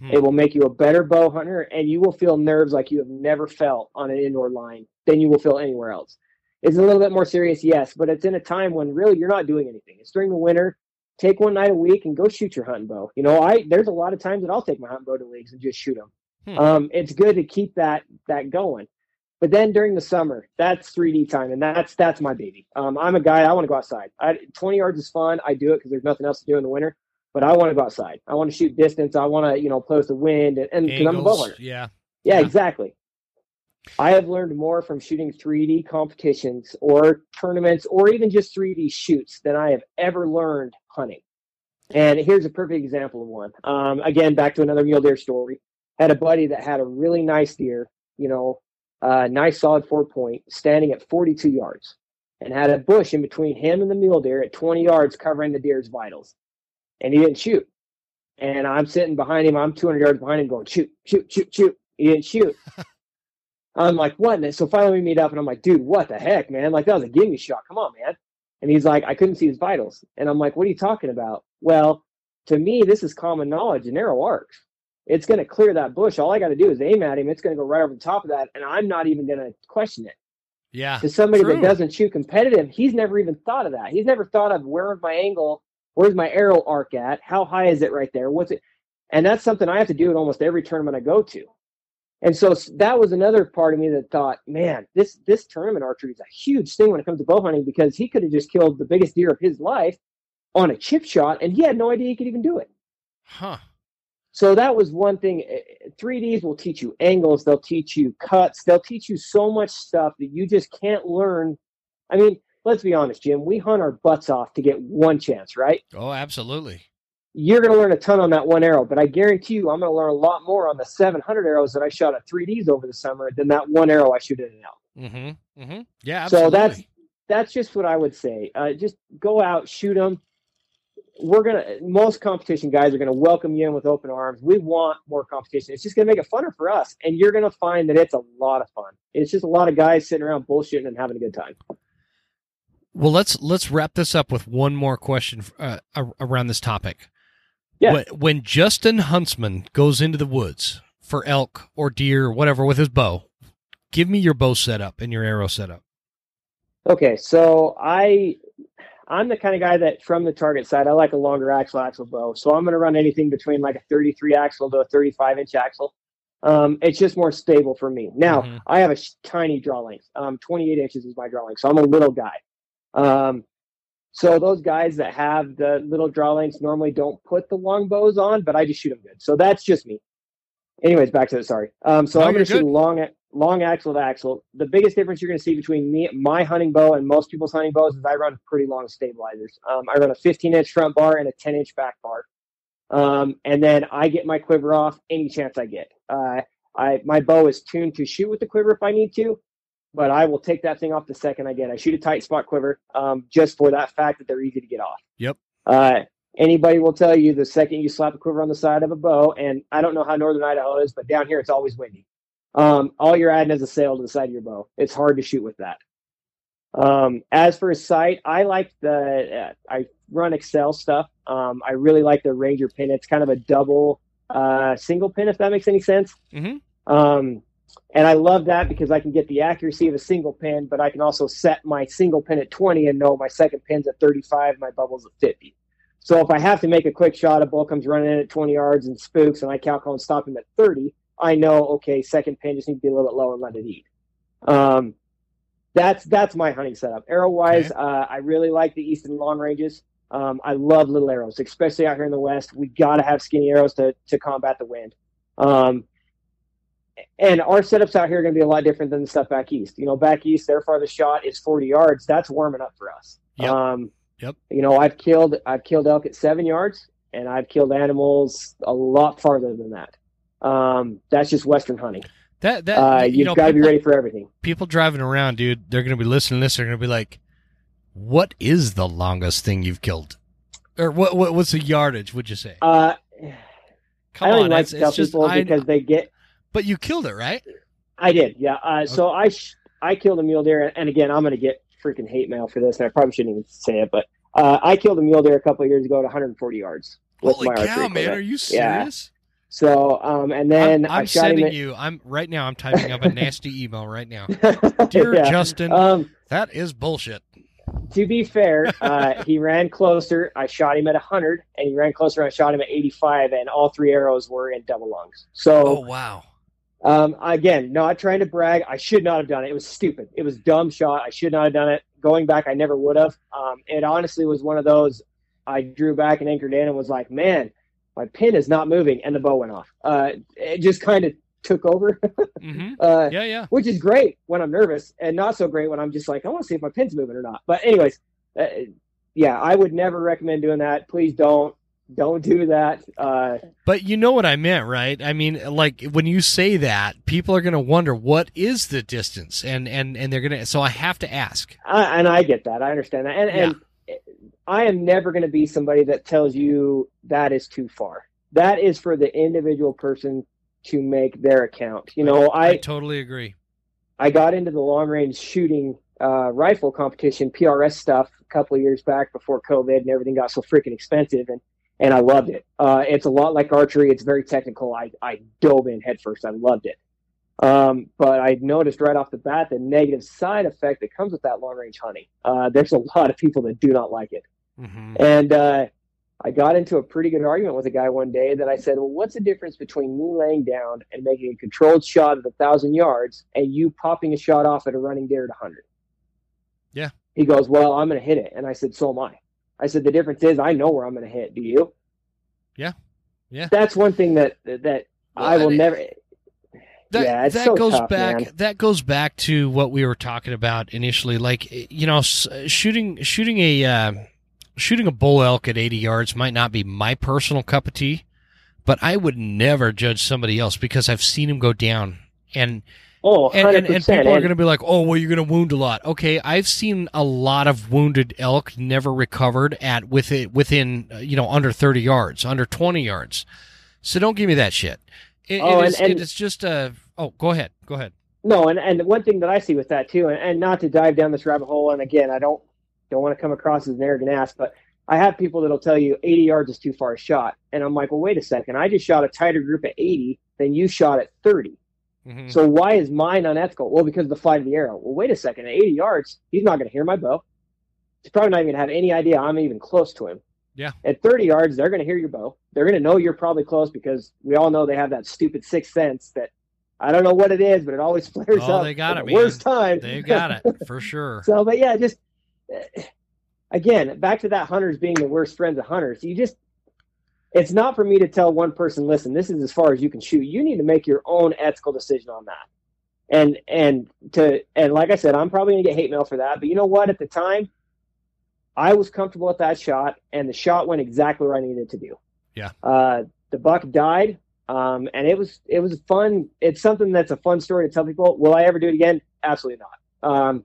Hmm. It will make you a better bow hunter, and you will feel nerves like you have never felt on an indoor line than you will feel anywhere else. Is a little bit more serious, yes, but it's in a time when really you're not doing anything. It's during the winter. Take one night a week and go shoot your hunting bow. You know, I there's a lot of times that I'll take my hunting bow to leagues and just shoot them. Hmm. Um, it's good to keep that that going. But then during the summer, that's 3D time, and that's that's my baby. Um, I'm a guy. I want to go outside. I, 20 yards is fun. I do it because there's nothing else to do in the winter. But I want to go outside. I want to shoot distance. I want to you know play with the wind, and because I'm a bow hunter. Yeah. yeah. Yeah, exactly. I have learned more from shooting 3D competitions or tournaments or even just 3D shoots than I have ever learned hunting. And here's a perfect example of one. Um, again, back to another mule deer story. Had a buddy that had a really nice deer, you know, uh, nice solid four point, standing at 42 yards, and had a bush in between him and the mule deer at 20 yards, covering the deer's vitals. And he didn't shoot. And I'm sitting behind him. I'm 200 yards behind him, going shoot, shoot, shoot, shoot. He didn't shoot. I'm like, what? And so finally we meet up and I'm like, dude, what the heck, man? Like that was a gimme shot. Come on, man. And he's like, I couldn't see his vitals. And I'm like, what are you talking about? Well, to me, this is common knowledge in arrow arcs. it's going to clear that bush. All I got to do is aim at him. It's going to go right over the top of that, and I'm not even going to question it. Yeah. To somebody true. that doesn't shoot competitive, he's never even thought of that. He's never thought of where's my angle, where's my arrow arc at, how high is it right there, what's it, and that's something I have to do at almost every tournament I go to. And so that was another part of me that thought, man, this this tournament archery is a huge thing when it comes to bow hunting because he could have just killed the biggest deer of his life on a chip shot, and he had no idea he could even do it. Huh. So that was one thing. Eh, eh, 3Ds will teach you angles, they'll teach you cuts, they'll teach you so much stuff that you just can't learn. I mean, let's be honest, Jim, we hunt our butts off to get one chance, right? Oh, absolutely. You're going to learn a ton on that one arrow, but I guarantee you, I'm going to learn a lot more on the 700 arrows that I shot at 3Ds over the summer than that one arrow I shoot in an elk. Mm-hmm. Mm-hmm. Yeah, absolutely. So that's that's just what I would say. Uh, just go out, shoot them. We're gonna. Most competition guys are gonna welcome you in with open arms. We want more competition. It's just gonna make it funner for us, and you're gonna find that it's a lot of fun. It's just a lot of guys sitting around bullshitting and having a good time. Well, let's let's wrap this up with one more question uh, around this topic. Yeah. When, when Justin Huntsman goes into the woods for elk or deer or whatever with his bow, give me your bow setup and your arrow setup. Okay, so I I'm the kind of guy that from the target side, I like a longer axle axle bow. So I'm going to run anything between like a 33 axle to a 35 inch axle. Um, it's just more stable for me. Now Mhm. I have a sh- tiny draw length. Um, 28 inches is my draw length, so I'm a little guy. Um, so those guys that have the little draw lengths normally don't put the long bows on, but I just shoot them good. So that's just me. Anyways, back to the sorry. Um, so No, I'm going to shoot long long axle to axle. The biggest difference you're going to see between me, my hunting bow, and most people's hunting bows is I run pretty long stabilizers. Um, I run a 15 inch front bar and a 10 inch back bar, um, and then I get my quiver off any chance I get. Uh, I my bow is tuned to shoot with the quiver if I need to, but I will take that thing off the second I get. I shoot a tight spot quiver um, just for that fact that they're easy to get off. Yep. Uh, anybody will tell you the second you slap a quiver on the side of a bow, and I don't know how northern Idaho is, but down here it's always windy. Um, all you're adding is a sail to the side of your bow. It's hard to shoot with that. Um, as for a sight, I like the uh, I run Axcel stuff. Um, I really like the Ranger pin. It's kind of a double uh, single pin, if that makes any sense. Mhm. Um, and I love that because I can get the accuracy of a single pin, but I can also set my single pin at 20 and know my second pin's at 35, my bubble's at 50. So if I have to make a quick shot, a bull comes running in at 20 yards and spooks, and I calculate and stop him at 30, I know, okay, second pin just needs to be a little bit low and let it eat. Um, that's that's my hunting setup. Arrow wise, Okay. uh, I really like the Easton long ranges. Um, I love little arrows, especially out here in the west. We got to have skinny arrows to to combat the wind. Um, and our setups out here are going to be a lot different than the stuff back east. You know, back east, their farthest shot is 40 yards. That's warming up for us. Yep. Um, Yep. You know, I've killed I've killed elk at seven yards, and I've killed animals a lot farther than that. Um, that's just western hunting. That that Uh, you you've know, got to be ready for everything. people driving around, dude, they're going to be listening to this. They're going to be like, "What is the longest thing you've killed?" Or what? what what's the yardage? Would you say? Uh, Come I don't on, like it's, to tell people I. because they get. But you killed it, right? I did, yeah. Uh, so I sh- I killed a mule deer, and again, I'm going to get freaking hate mail for this, and I probably shouldn't even say it, but uh, I killed a mule deer a couple of years ago at 140 yards with Holy cow, man! Are you Yeah. serious? So, um, and then I'm, I'm sending at- you. I'm right now. I'm typing up a nasty email right now. Dear Yeah. Justin, Um, that is bullshit. to be fair, uh, he ran closer. I shot him at 100, and he ran closer. I shot him at 85, and all three arrows were in double lungs. Oh So, wow. Um, again, not trying to brag. I should not have done it. It was stupid. It was dumb shot. I should not have done it. Going back, I never would have. Um, it honestly was one of those. I drew back and anchored in and was like, man, my pin is not moving, and the bow went off. Uh, it just kind of took over. hmm uh, Yeah, yeah. which is great when I'm nervous, and not so great when I'm just like, I want to see if my pin's moving or not. But anyways, uh, yeah, I would never recommend doing that. Please don't, don't do that. Uh, But you know what I meant, right? I mean, like when you say that, people are going to wonder what is the distance, and and and they're going to. So I have to ask. I, and I get that. I understand that, and and I am never going to be somebody that tells you that is too far. That is for the individual person to make their account. You know, I I totally agree. I got into the long range shooting uh, rifle competition, PRS stuff, a couple of years back before COVID and everything got so freaking expensive. And and I loved it. Uh, it's a lot like archery. It's very technical. I, I dove in headfirst. I loved it. Um, but I noticed right off the bat the negative side effect that comes with that long range hunting. Uh, there's a lot of people that do not like it. Mm-hmm. And uh, I got into a pretty good argument with a guy one day that I said, Well, what's the difference between me laying down and making a controlled shot at a thousand yards and you popping a shot off at a running deer at 100? Yeah. He goes, Well, I'm going to hit it. And I said, So am I. I said, The difference is I know where I'm going to hit. Do you? Yeah. Yeah. That's one thing that, that Well, I will never. that, Yeah, that so goes tough, back man. that goes back to what we were talking about initially like you know shooting shooting a uh, shooting a bull elk at 80 yards might not be my personal cup of tea but i would never judge somebody else because i've seen him go down and Oh, 100%. and, and, and people are going to be like oh well you're going to wound a lot. Okay i've seen a lot of wounded elk never recovered at with it within uh, you know under 30 yards under 20 yards. So don't give me that shit. It, Oh, it and- and- it is just a oh go ahead go ahead. No, and, and one thing that I see with that too, and, and not to dive down this rabbit hole, and again, I don't don't want to come across as an arrogant ass, but I have people that'll tell you 80 yards is too far a shot, and I'm like, well, wait a second, I just shot a tighter group at 80 than you shot at 30. Mhm. So why is mine unethical? Well, because of the flight of the arrow. Well, wait a second, at 80 yards, he's not going to hear my bow. He's probably not even going to have any idea I'm even close to him. Yeah. At 30 yards, they're going to hear your bow. They're going to know you're probably close because we all know they have that stupid sixth sense that I don't know what it is, but it always flares Oh, up. they got it, the. Worst time. They got it for sure. So, but yeah, just uh, again, back to that hunters being the worst friends of hunters. You just, it's not for me to tell one person, listen, this is as far as you can shoot. You need to make your own ethical decision on that. And, and to, and like I said, I'm probably gonna get hate mail for that, but you know what? At the time, I was comfortable with that shot and the shot went exactly where I needed it to do. Yeah. Uh, the buck died. Um, and it was, it was fun. It's something that's a fun story to tell people. Will I ever do it again? Absolutely not. Um,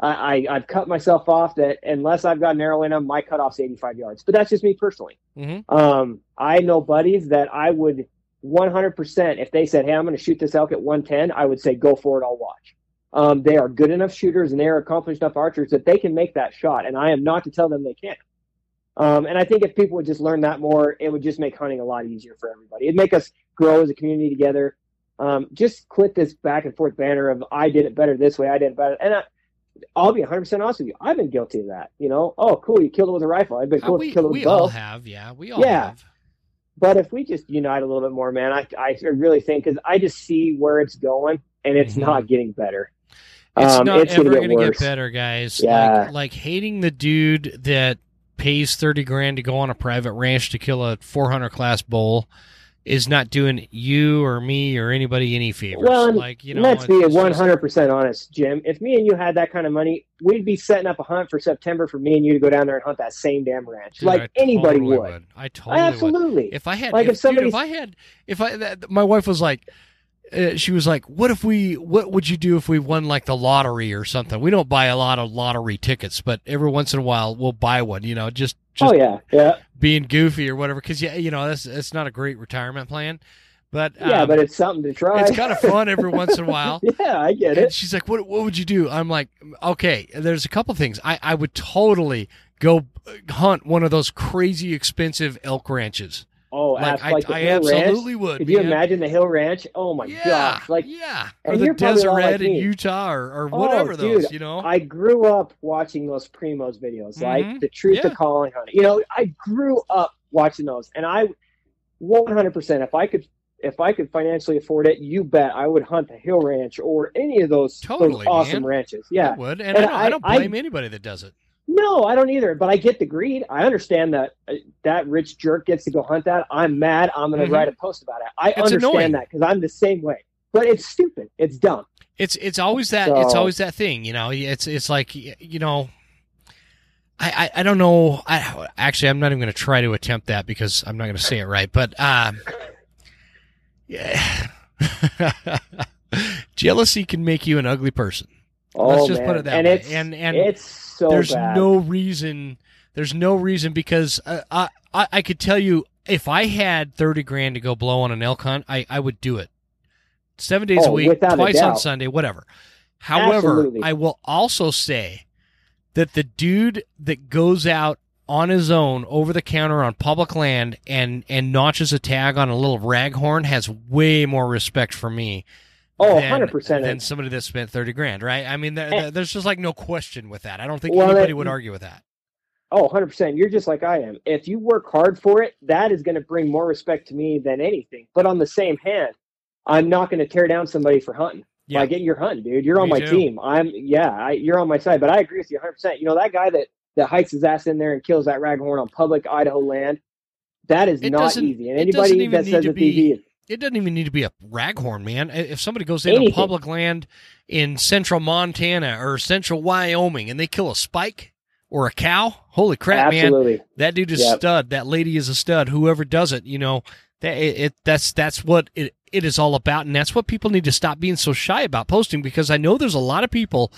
I, I I've cut myself off that unless I've got an arrow in them, my cutoff's 85 yards. But that's just me personally. Mhm. Um, I know buddies that I would 100% if they said, "Hey, I'm going to shoot this elk at 110," I would say, "Go for it. I'll watch." Um, they are good enough shooters and they are accomplished enough archers that they can make that shot, and I am not to tell them they can't. Um, and I think if people would just learn that more, it would just make hunting a lot easier for everybody. It'd make us grow as a community together. Um, just quit this back and forth banner of I did it better this way, I did it better, and I, I'll be 100 percent honest with you. I've been guilty of that. You know, oh cool, you killed it with a rifle. I've been Uh, cool we to kill it with we a bow. all have, yeah. We all Yeah. have. But if we just unite a little bit more, man, I I really think because I just see where it's going, and it's Mhm. not getting better. It's Um, not it's ever gonna get to get better, guys. Yeah. Like, like hating the dude that pays 30 grand to go on a private ranch to kill a 400 class bull is not doing you or me or anybody any favors. Well, like, you know, Let's be 100 percent honest, Jim. If me and you had that kind of money, we'd be setting up a hunt for September for me and you to go down there and hunt that same damn ranch, Dude, like I anybody totally would. I totally would. Absolutely. If I had, Like, if, if somebody- if I had, if I, that, my wife was like, uh, she was like, "What if we? What would you do if we won like the lottery or something? We don't buy a lot of lottery tickets, but every once in a while we'll buy one. You know, just just oh yeah, yeah, being goofy or whatever. Because yeah, you know, that's that's not a great retirement plan, but yeah. um, But it's something to try. it's kind of fun every once in a while. yeah, I get And it. she's like, "What? What would you do?" I'm like, "Okay, there's a couple things. I I would totally go hunt one of those crazy expensive elk ranches. Oh, Like I, like I Hill Ranch. absolutely would. Could you imagine the Hill Ranch? Oh my yeah, gosh! Like yeah, and or the you're probably a lot Deseret like in. Utah, or, or Oh, whatever those. dude, You know, I grew up watching those Primos videos, Mhm. like the truth Yeah. of calling hunting. You know, I grew up watching those, and I, 100, percent if I could, if I could financially afford it, you bet I would hunt the Hill Ranch or any of those, Totally, those awesome man. ranches. I Yeah, would, and, And I, don't, I, I- don't I- blame anybody that does it. No, I don't either. But I get the greed. I understand that uh, that rich jerk gets to go hunt that. I'm mad. I'm going to Mhm. write a post about it. I It's annoying. understand that because I'm the same way. But it's stupid. It's dumb. It's it's always that it's always that thing, you know. It's it's like you know, I I, I don't know. I actually I'm not even going to try to attempt that because I'm not going to say it right. But um, yeah, jealousy can make you an ugly person. Oh, Let's just man. put it that and way. It's, and and it's so there's bad. no reason. There's no reason because uh, I, I I could tell you if I had thirty grand to go blow on an elk hunt, I I would do it. Seven days a Oh, week, without a twice on. Sunday, whatever. However, Absolutely. I will also say that the dude that goes out on his own over the counter on public land and and notches a tag on a little raghorn has way more respect for me. Oh, than, 100%. than somebody that spent thirty grand, right? I mean, th- th- there's just like no question with that. I don't think Well, anybody that- would argue with that. Oh, 100%. You're just like I am. If you work hard for it, that is going to bring more respect to me than anything. But on the same hand, I'm not going to tear down somebody for hunting. Yeah. Like, you're hunting, dude. You're on Me my too. team. I'm, yeah, I, you're on my side. But I agree with you 100%. You know, that guy that, that hikes his ass in there and kills that raghorn on public Idaho land, that is It not easy. And anybody that says it's be- easy, It doesn't even need to be a raghorn, man. If somebody goes into Anything. public land in central Montana or central Wyoming and they kill a spike or a cow, holy crap, man! That dude is Yep. stud. That lady is a stud. Whoever does it, you know, that it, it that's that's what it it is all about, and that's what people need to stop being so shy about posting because I know there's a lot of people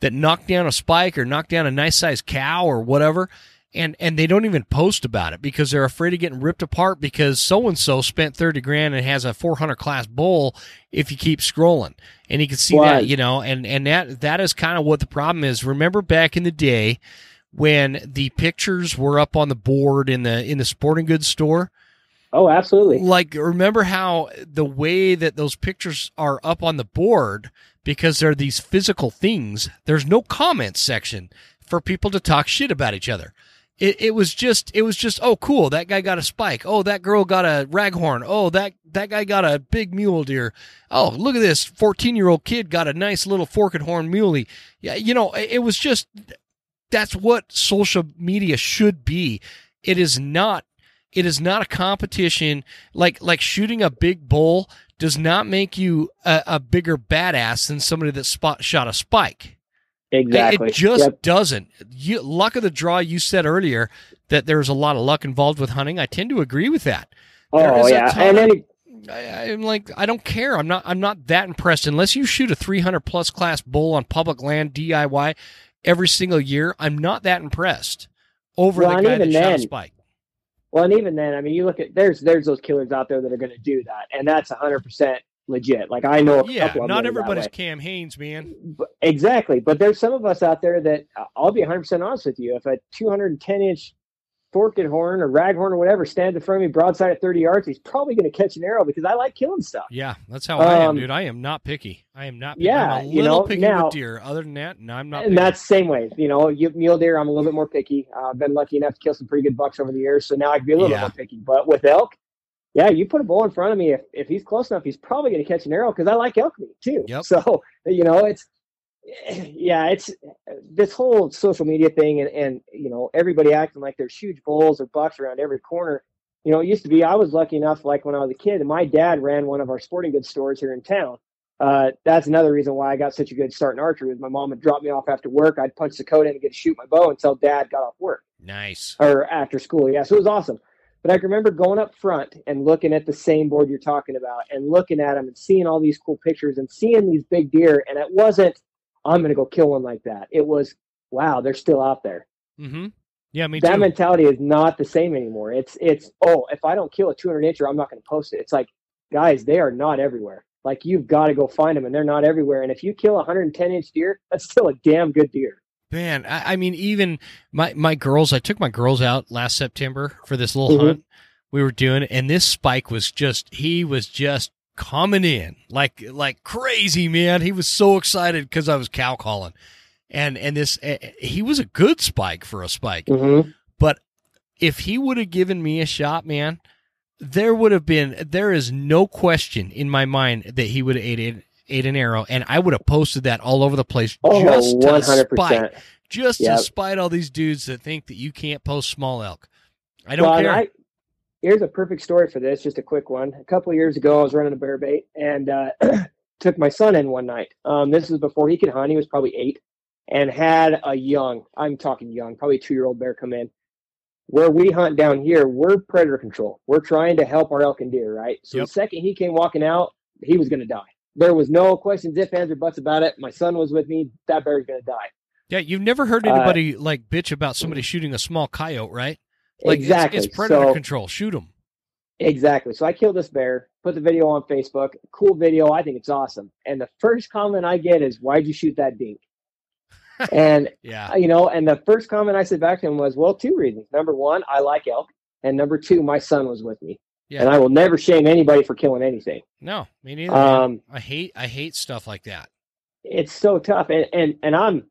that knock down a spike or knock down a nice sized cow or whatever. And, and they don't even post about it because they're afraid of getting ripped apart because so and so spent 30 grand and has a 400 class bull if you keep scrolling. And you can see that, you know, and, and that, that is kind of what the problem is. Remember back in the day when the pictures were up on the board in the in the sporting goods store Oh, absolutely. like remember how the way that those pictures are up on the board because they're these physical things there's no comment section for people to talk shit about each other it, it was just it was just oh cool that guy got a spike. Oh that girl got a raghorn. Oh that that guy got a big mule deer. Oh look at this 14 year old kid got a nice little forked horn muley. Yeah you know it, it was just that's what social media should be. It is not it is not a competition. Like like shooting a big bull does not make you a, a bigger badass than somebody that spot shot a spike Exactly. it just Yep. doesn't you, luck of the draw you said earlier that there's a lot of luck involved with hunting i tend to agree with that Oh, yeah. And any, I, I'm like I don't care. I'm not I'm not that impressed unless you shoot a 300 plus class bull on public land DIY every single year. I'm not that impressed over Well, the guy that even shot a spike. Well, and even then, I mean, you look at there's there's those killers out there that are going to do that, and that's hundred percent legit. Like I know Yeah, couple of them not everybody's. Cam Hanes, man. But- exactly, but there's some of us out there that uh, I'll be hundred percent honest with you. If a 210 inch forked horn or raghorn or whatever stands in front of me broadside at 30 yards, he's probably going to catch an arrow because I like killing stuff. Yeah, that's how I am, Um, dude. I am not picky. I am not. Picky. yeah, I'm a you know, picky now- with deer. Other than that, no, I'm not. and picky. that's the same way. You know, you, mule deer, I'm a little bit more picky. Uh, I've been lucky enough to kill some pretty good bucks over the years, so now I can be a little Yeah. bit more picky. But with elk, yeah, you put a bull in front of me. If, if he's close enough, he's probably going to catch an arrow because I like elk meat too. Yep. So you know, it's yeah, it's this whole social media thing, and and you know, everybody acting like there's huge bulls or bucks around every corner. You know, it used to be. I was lucky enough, like when I was a kid, and my dad ran one of our sporting goods stores here in town. Uh, that's another reason why I got such a good start in archery. Was my mom would drop me off after work. I'd punch the code in and get to shoot my bow until Dad got off work nice. or after school. Yeah, so it was awesome. But I can remember going up front and looking at the same board you're talking about, and looking at them and seeing all these cool pictures and seeing these big deer. And it wasn't, I'm going to go kill one like that. It was, wow, they're still out there. Mm-hmm. Yeah, me that too. mentality is not the same anymore. It's it's oh, if I don't kill a 200 incher, I'm not going to post it. It's like, guys, they are not everywhere. Like you've got to go find them, and they're not everywhere. And if you kill a 110 inch deer, that's still a damn good deer. Man, I, I mean, even my my girls. I took my girls out last September for this little Mhm. hunt we were doing, and this spike was just he was just coming in like like crazy, man. He was so excited because I was cow calling, and and this uh, he was a good spike for a spike. Mm-hmm. But if he would have given me a shot, man, there would have been there is no question in my mind that he would have ate it ate an arrow and I would have posted that all over the place Oh, just to spite just Yep. to spite all these dudes that think that you can't post small elk. I don't Well, care. I, here's a perfect story for this, just a quick one. A couple of years ago, I was running a bear bait and uh, took my son in one night. Um, this was before he could hunt. He was probably eight and had a young, I'm talking young, probably two year old bear come in. Where we hunt down here, we're predator control. We're trying to help our elk and deer, right? So Yep. the second he came walking out, he was going to die. There was no questions, ifs, ands, or buts about it. My son was with me. That bear's going to die. yeah, you've never heard Uh, anybody like bitch about somebody shooting a small coyote, right? Like it's- exactly. it's, predator So- control. Shoot them. Exactly. So I killed this bear, put the video on Facebook. Cool video. I think it's awesome. And the first comment I get is, "Why'd you shoot that dink?" and yeah, you know, and the first comment I said back to him was, "Well, two reasons. Number one, I like elk, and number two, my son was with me, Yeah. and I will never shame anybody for killing anything. no, me neither. Um, I hate I hate stuff like that. it's so tough, and and and I'm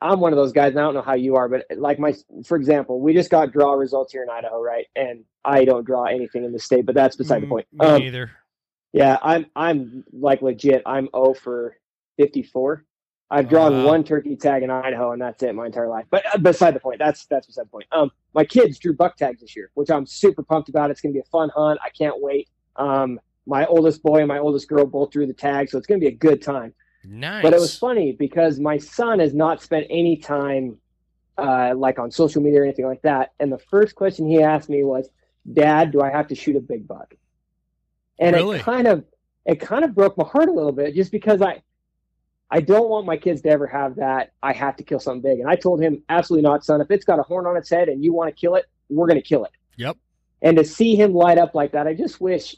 I'm one of those guys. And I don't know how you are, but like my, for example, we just got draw results here in Idaho, right? And I don't draw anything in the state, but that's beside the Mm, point. Me Um, neither. Yeah, I'm I'm like legit. I'm 0 for 54. I've drawn Wow. one turkey tag in Idaho, and that's it my entire life. But uh, beside the point, that's that's beside the point. Um, my kids drew buck tags this year, which I'm super pumped about. It's going to be a fun hunt. I can't wait. Um, my oldest boy and my oldest girl both drew the tag, so it's going to be a good time. Nice. But it was funny because my son has not spent any time uh, like on social media or anything like that. And the first question he asked me was, "Dad, do I have to shoot a big buck?" And Really? it kind of it kind of broke my heart a little bit, just because I I don't want my kids to ever have that. I have to kill something big. And I told him, absolutely not, son. If it's got a horn on its head and you want to kill it, we're going to kill it. Yep. And to see him light up like that, I just wish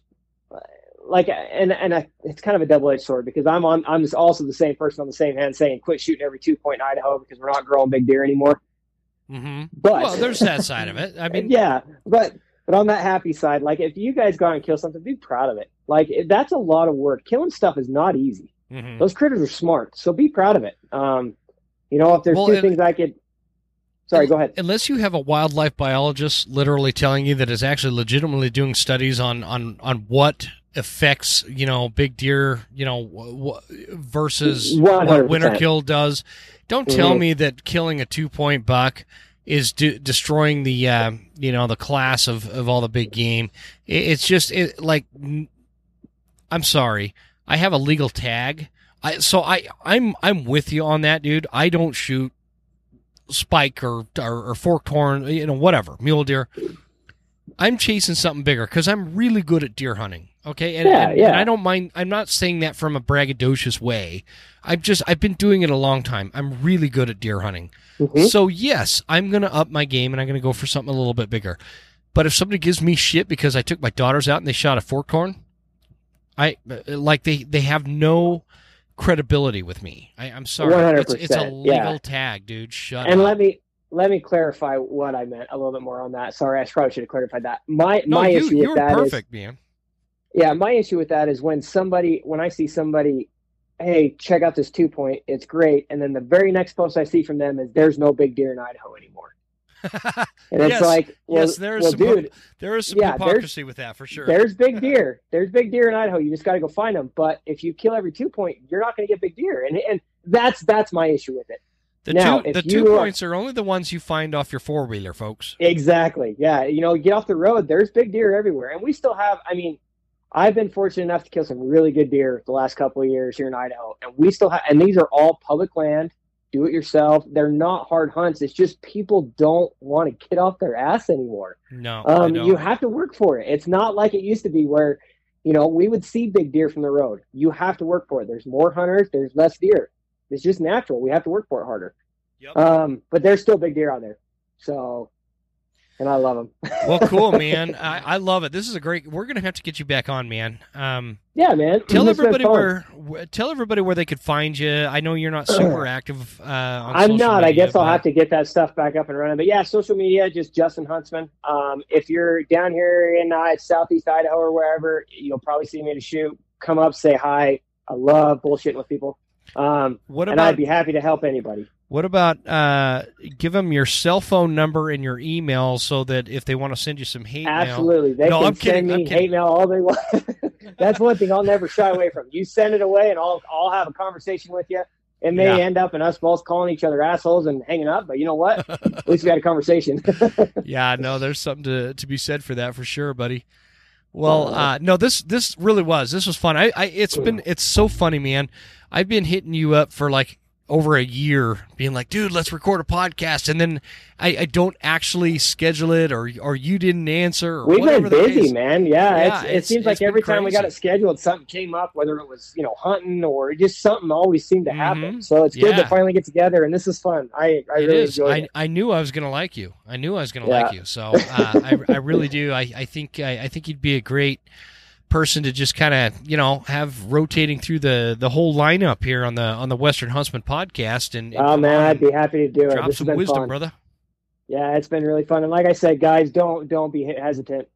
like and and I, it's kind of a double edged sword because I'm on I'm also the same person on the same hand saying quit shooting every two point in Idaho because we're not growing big deer anymore. hmm But Well, there's that side of it. I mean, yeah, but but on that happy side, like if you guys go out and kill something, be proud of it. Like that's a lot of work. Killing stuff is not easy. Mhm. Those critters are smart, so be proud of it. Um, you know, if there's Well, two and- things I could. Sorry, go ahead. unless you have a wildlife biologist literally telling you that is actually legitimately doing studies on on on what affects you know big deer you know w- w- versus what 100%. winter kill does don't tell Mhm. me that killing a two point buck is de- destroying the uh, you know the class of, of all the big game it, it's just it, like I'm sorry i have a legal tag I, so I, I'm I'm with you on that, dude. I don't shoot spike or, or or forked horn, you know, whatever, mule deer. I'm chasing something bigger because I'm really good at deer hunting. Okay, and, Yeah, and- yeah. and I don't mind. I'm not saying that from a braggadocious way. I'm just I've been doing it a long time. I'm really good at deer hunting. Mhm. So yes, I'm gonna up my game and I'm gonna go for something a little bit bigger. But if somebody gives me shit because I took my daughters out and they shot a forked horn, I like they they have no credibility with me. I, I'm sorry. one hundred It's, it's a legal yeah. tag, dude. Shut And up. let me let me clarify what I meant a little bit more on that. Sorry, I probably should have clarified that. My no, my you, issue with that is perfect, man. yeah, my issue with that is when somebody when I see somebody, hey, check out this two point, it's great, and then the very next post I see from them is there's no big deer in Idaho anymore, and it's Yes, like, well, yes, there's well, some dude, there is some Yeah, hypocrisy with that for sure. there's big deer, there's big deer in Idaho. You just got to go find them. But if you kill every two point, you're not going to get big deer, and and that's that's my issue with it. The now, two the two are- points are only the ones you find off your four wheeler, folks. Exactly. Yeah. You know, get off the road. There's big deer everywhere. And we still have, I mean, I've been fortunate enough to kill some really good deer the last couple of years here in Idaho. And we still have, and these are all public land, do it yourself. They're not hard hunts. It's just people don't want to get off their ass anymore. No, Um, you have to work for it. It's not like it used to be where, you know, we would see big deer from the road. You have to work for it. There's more hunters, there's less deer. It's just natural. We have to work for it harder. Yep. Um, but there's still big deer out there. So, and I love them. well, cool, man. I, I love it. This is a great. We're gonna have to get you back on, man. Um, Yeah, man. tell It's everybody where, tell everybody where they could find you. I know you're not super active. Uh, on I'm not. I media, guess I'll have to get that stuff back up and running. But yeah, social media, just Justin Huntsman. Um, if you're down here in uh, Southeast Idaho or wherever, you'll probably see me to shoot. Come up, say hi. I love bullshitting with people. Um, What and I'd be happy to help anybody. What about uh, give them your cell phone number and your email so that if they want to send you some hate mail, Absolutely. They No, can I'm kidding, send me hate mail all they want. That's one thing I'll never shy away from. You send it away and I'll I'll have a conversation with you. It may Yeah. end up in us both calling each other assholes and hanging up, but you know what? At least we had a conversation. yeah, no, there's something to, to be said for that for sure, buddy. Well, uh, no, this this really was. This was fun. I, I it's been it's so funny, man. I've been hitting you up for like over a year, being like, dude, let's record a podcast, and then I, I don't actually schedule it, or or you didn't answer, or We've been busy, man. Yeah, Yeah, it seems like every time we got it scheduled, something came up, whether it was you know hunting or just something always seemed to happen. Mhm. So it's good Yeah. to finally get together, and this is fun. I I It really is. enjoy I, it. I knew I was gonna like you. I knew I was gonna Yeah. like you. So uh, I I really do. I I think I, I think you'd be a great person to just kind of you know have rotating through the the whole lineup here on the on the Western Huntsman podcast. And, and Oh man, I'd be happy to do it. drop This some been wisdom, fun. brother. Yeah, it's been really fun. And like I said, guys, don't don't be hesitant.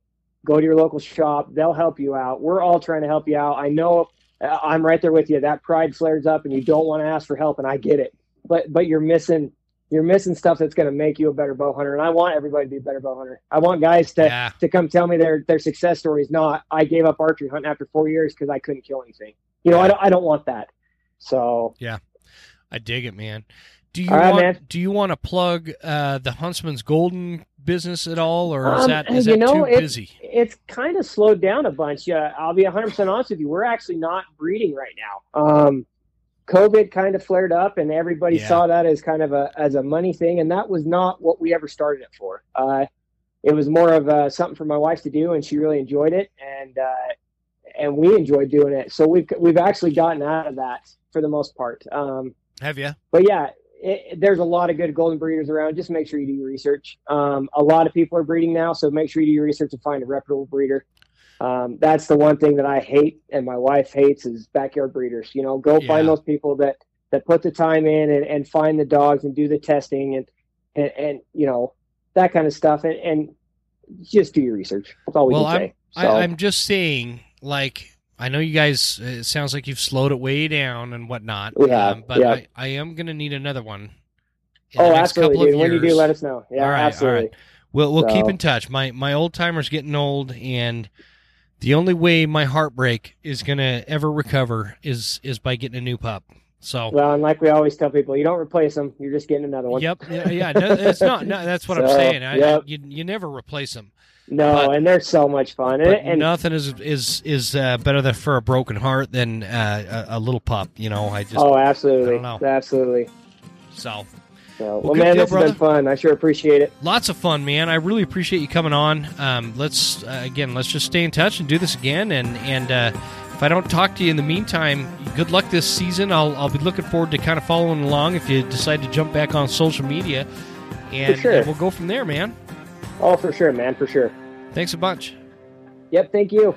Go to your local shop. They'll help you out. We're all trying to help you out. I know uh, I'm right there with you. That pride flares up, and you don't want to ask for help, and I get it. But but you're missing you're missing stuff that's going to make you a better bow hunter. And I want everybody to be a better bow hunter. I want guys to Yeah. to come tell me their their success stories. Not I gave up archery hunting after four years because I couldn't kill anything. You know, I don't I don't want that. So yeah, I dig it, man. Do you right, want man. do you want to plug uh, the Huntsman's Golden business at all, or is Um, that is you that know, too it- busy? it's kind of slowed down a bunch. Yeah, I'll be 100% honest with you. We're actually not breeding right now. Um, COVID kind of flared up, and everybody Yeah. saw that as kind of a as a money thing, and that was not what we ever started it for. Uh, it was more of uh, something for my wife to do, and she really enjoyed it, and uh, and we enjoyed doing it. So we've we've actually gotten out of that for the most part. Um, Have you? but yeah, it, there's a lot of good golden breeders around. Just make sure you do your research. Um, a lot of people are breeding now, so make sure you do your research and find a reputable breeder. Um, that's the one thing that I hate, and my wife hates, is backyard breeders. You know, go Yeah. find those people that that put the time in and, and find the dogs and do the testing and and, and you know that kind of stuff, and, and just do your research. That's all we Well, can I'm- say. So, I, I'm just saying, like, I know you guys. It sounds like you've slowed it way down and whatnot. um, but yeah. I, I am going to need another one. in oh, the next absolutely, couple of dude. When you do, let us know. Yeah, All right, all absolutely. right. We'll we'll keep in touch. My my old timer's getting old, and the only way my heartbreak is going to ever recover is is by getting a new pup. So. Well, and like we always tell people, you don't replace them; you're just getting another one. Yep. Yeah. yeah no, it's not. No, that's what I'm saying. I, yep. you, you never replace them. No, But- and they're so much fun. And, and nothing is is is uh, better than for a broken heart than uh, a, a little pup. You know. I just oh, absolutely, I absolutely. so So, well, good man, deal, this has been fun. I sure appreciate it. lots of fun, man. I really appreciate you coming on. Um, let's uh, again, let's just stay in touch and do this again. And and uh, if I don't talk to you in the meantime, good luck this season. I'll I'll be looking forward to kind of following along if you decide to jump back on social media, and, sure. and we'll go from there, man. Oh, for sure, man, for sure. Thanks a bunch. Yep, thank you.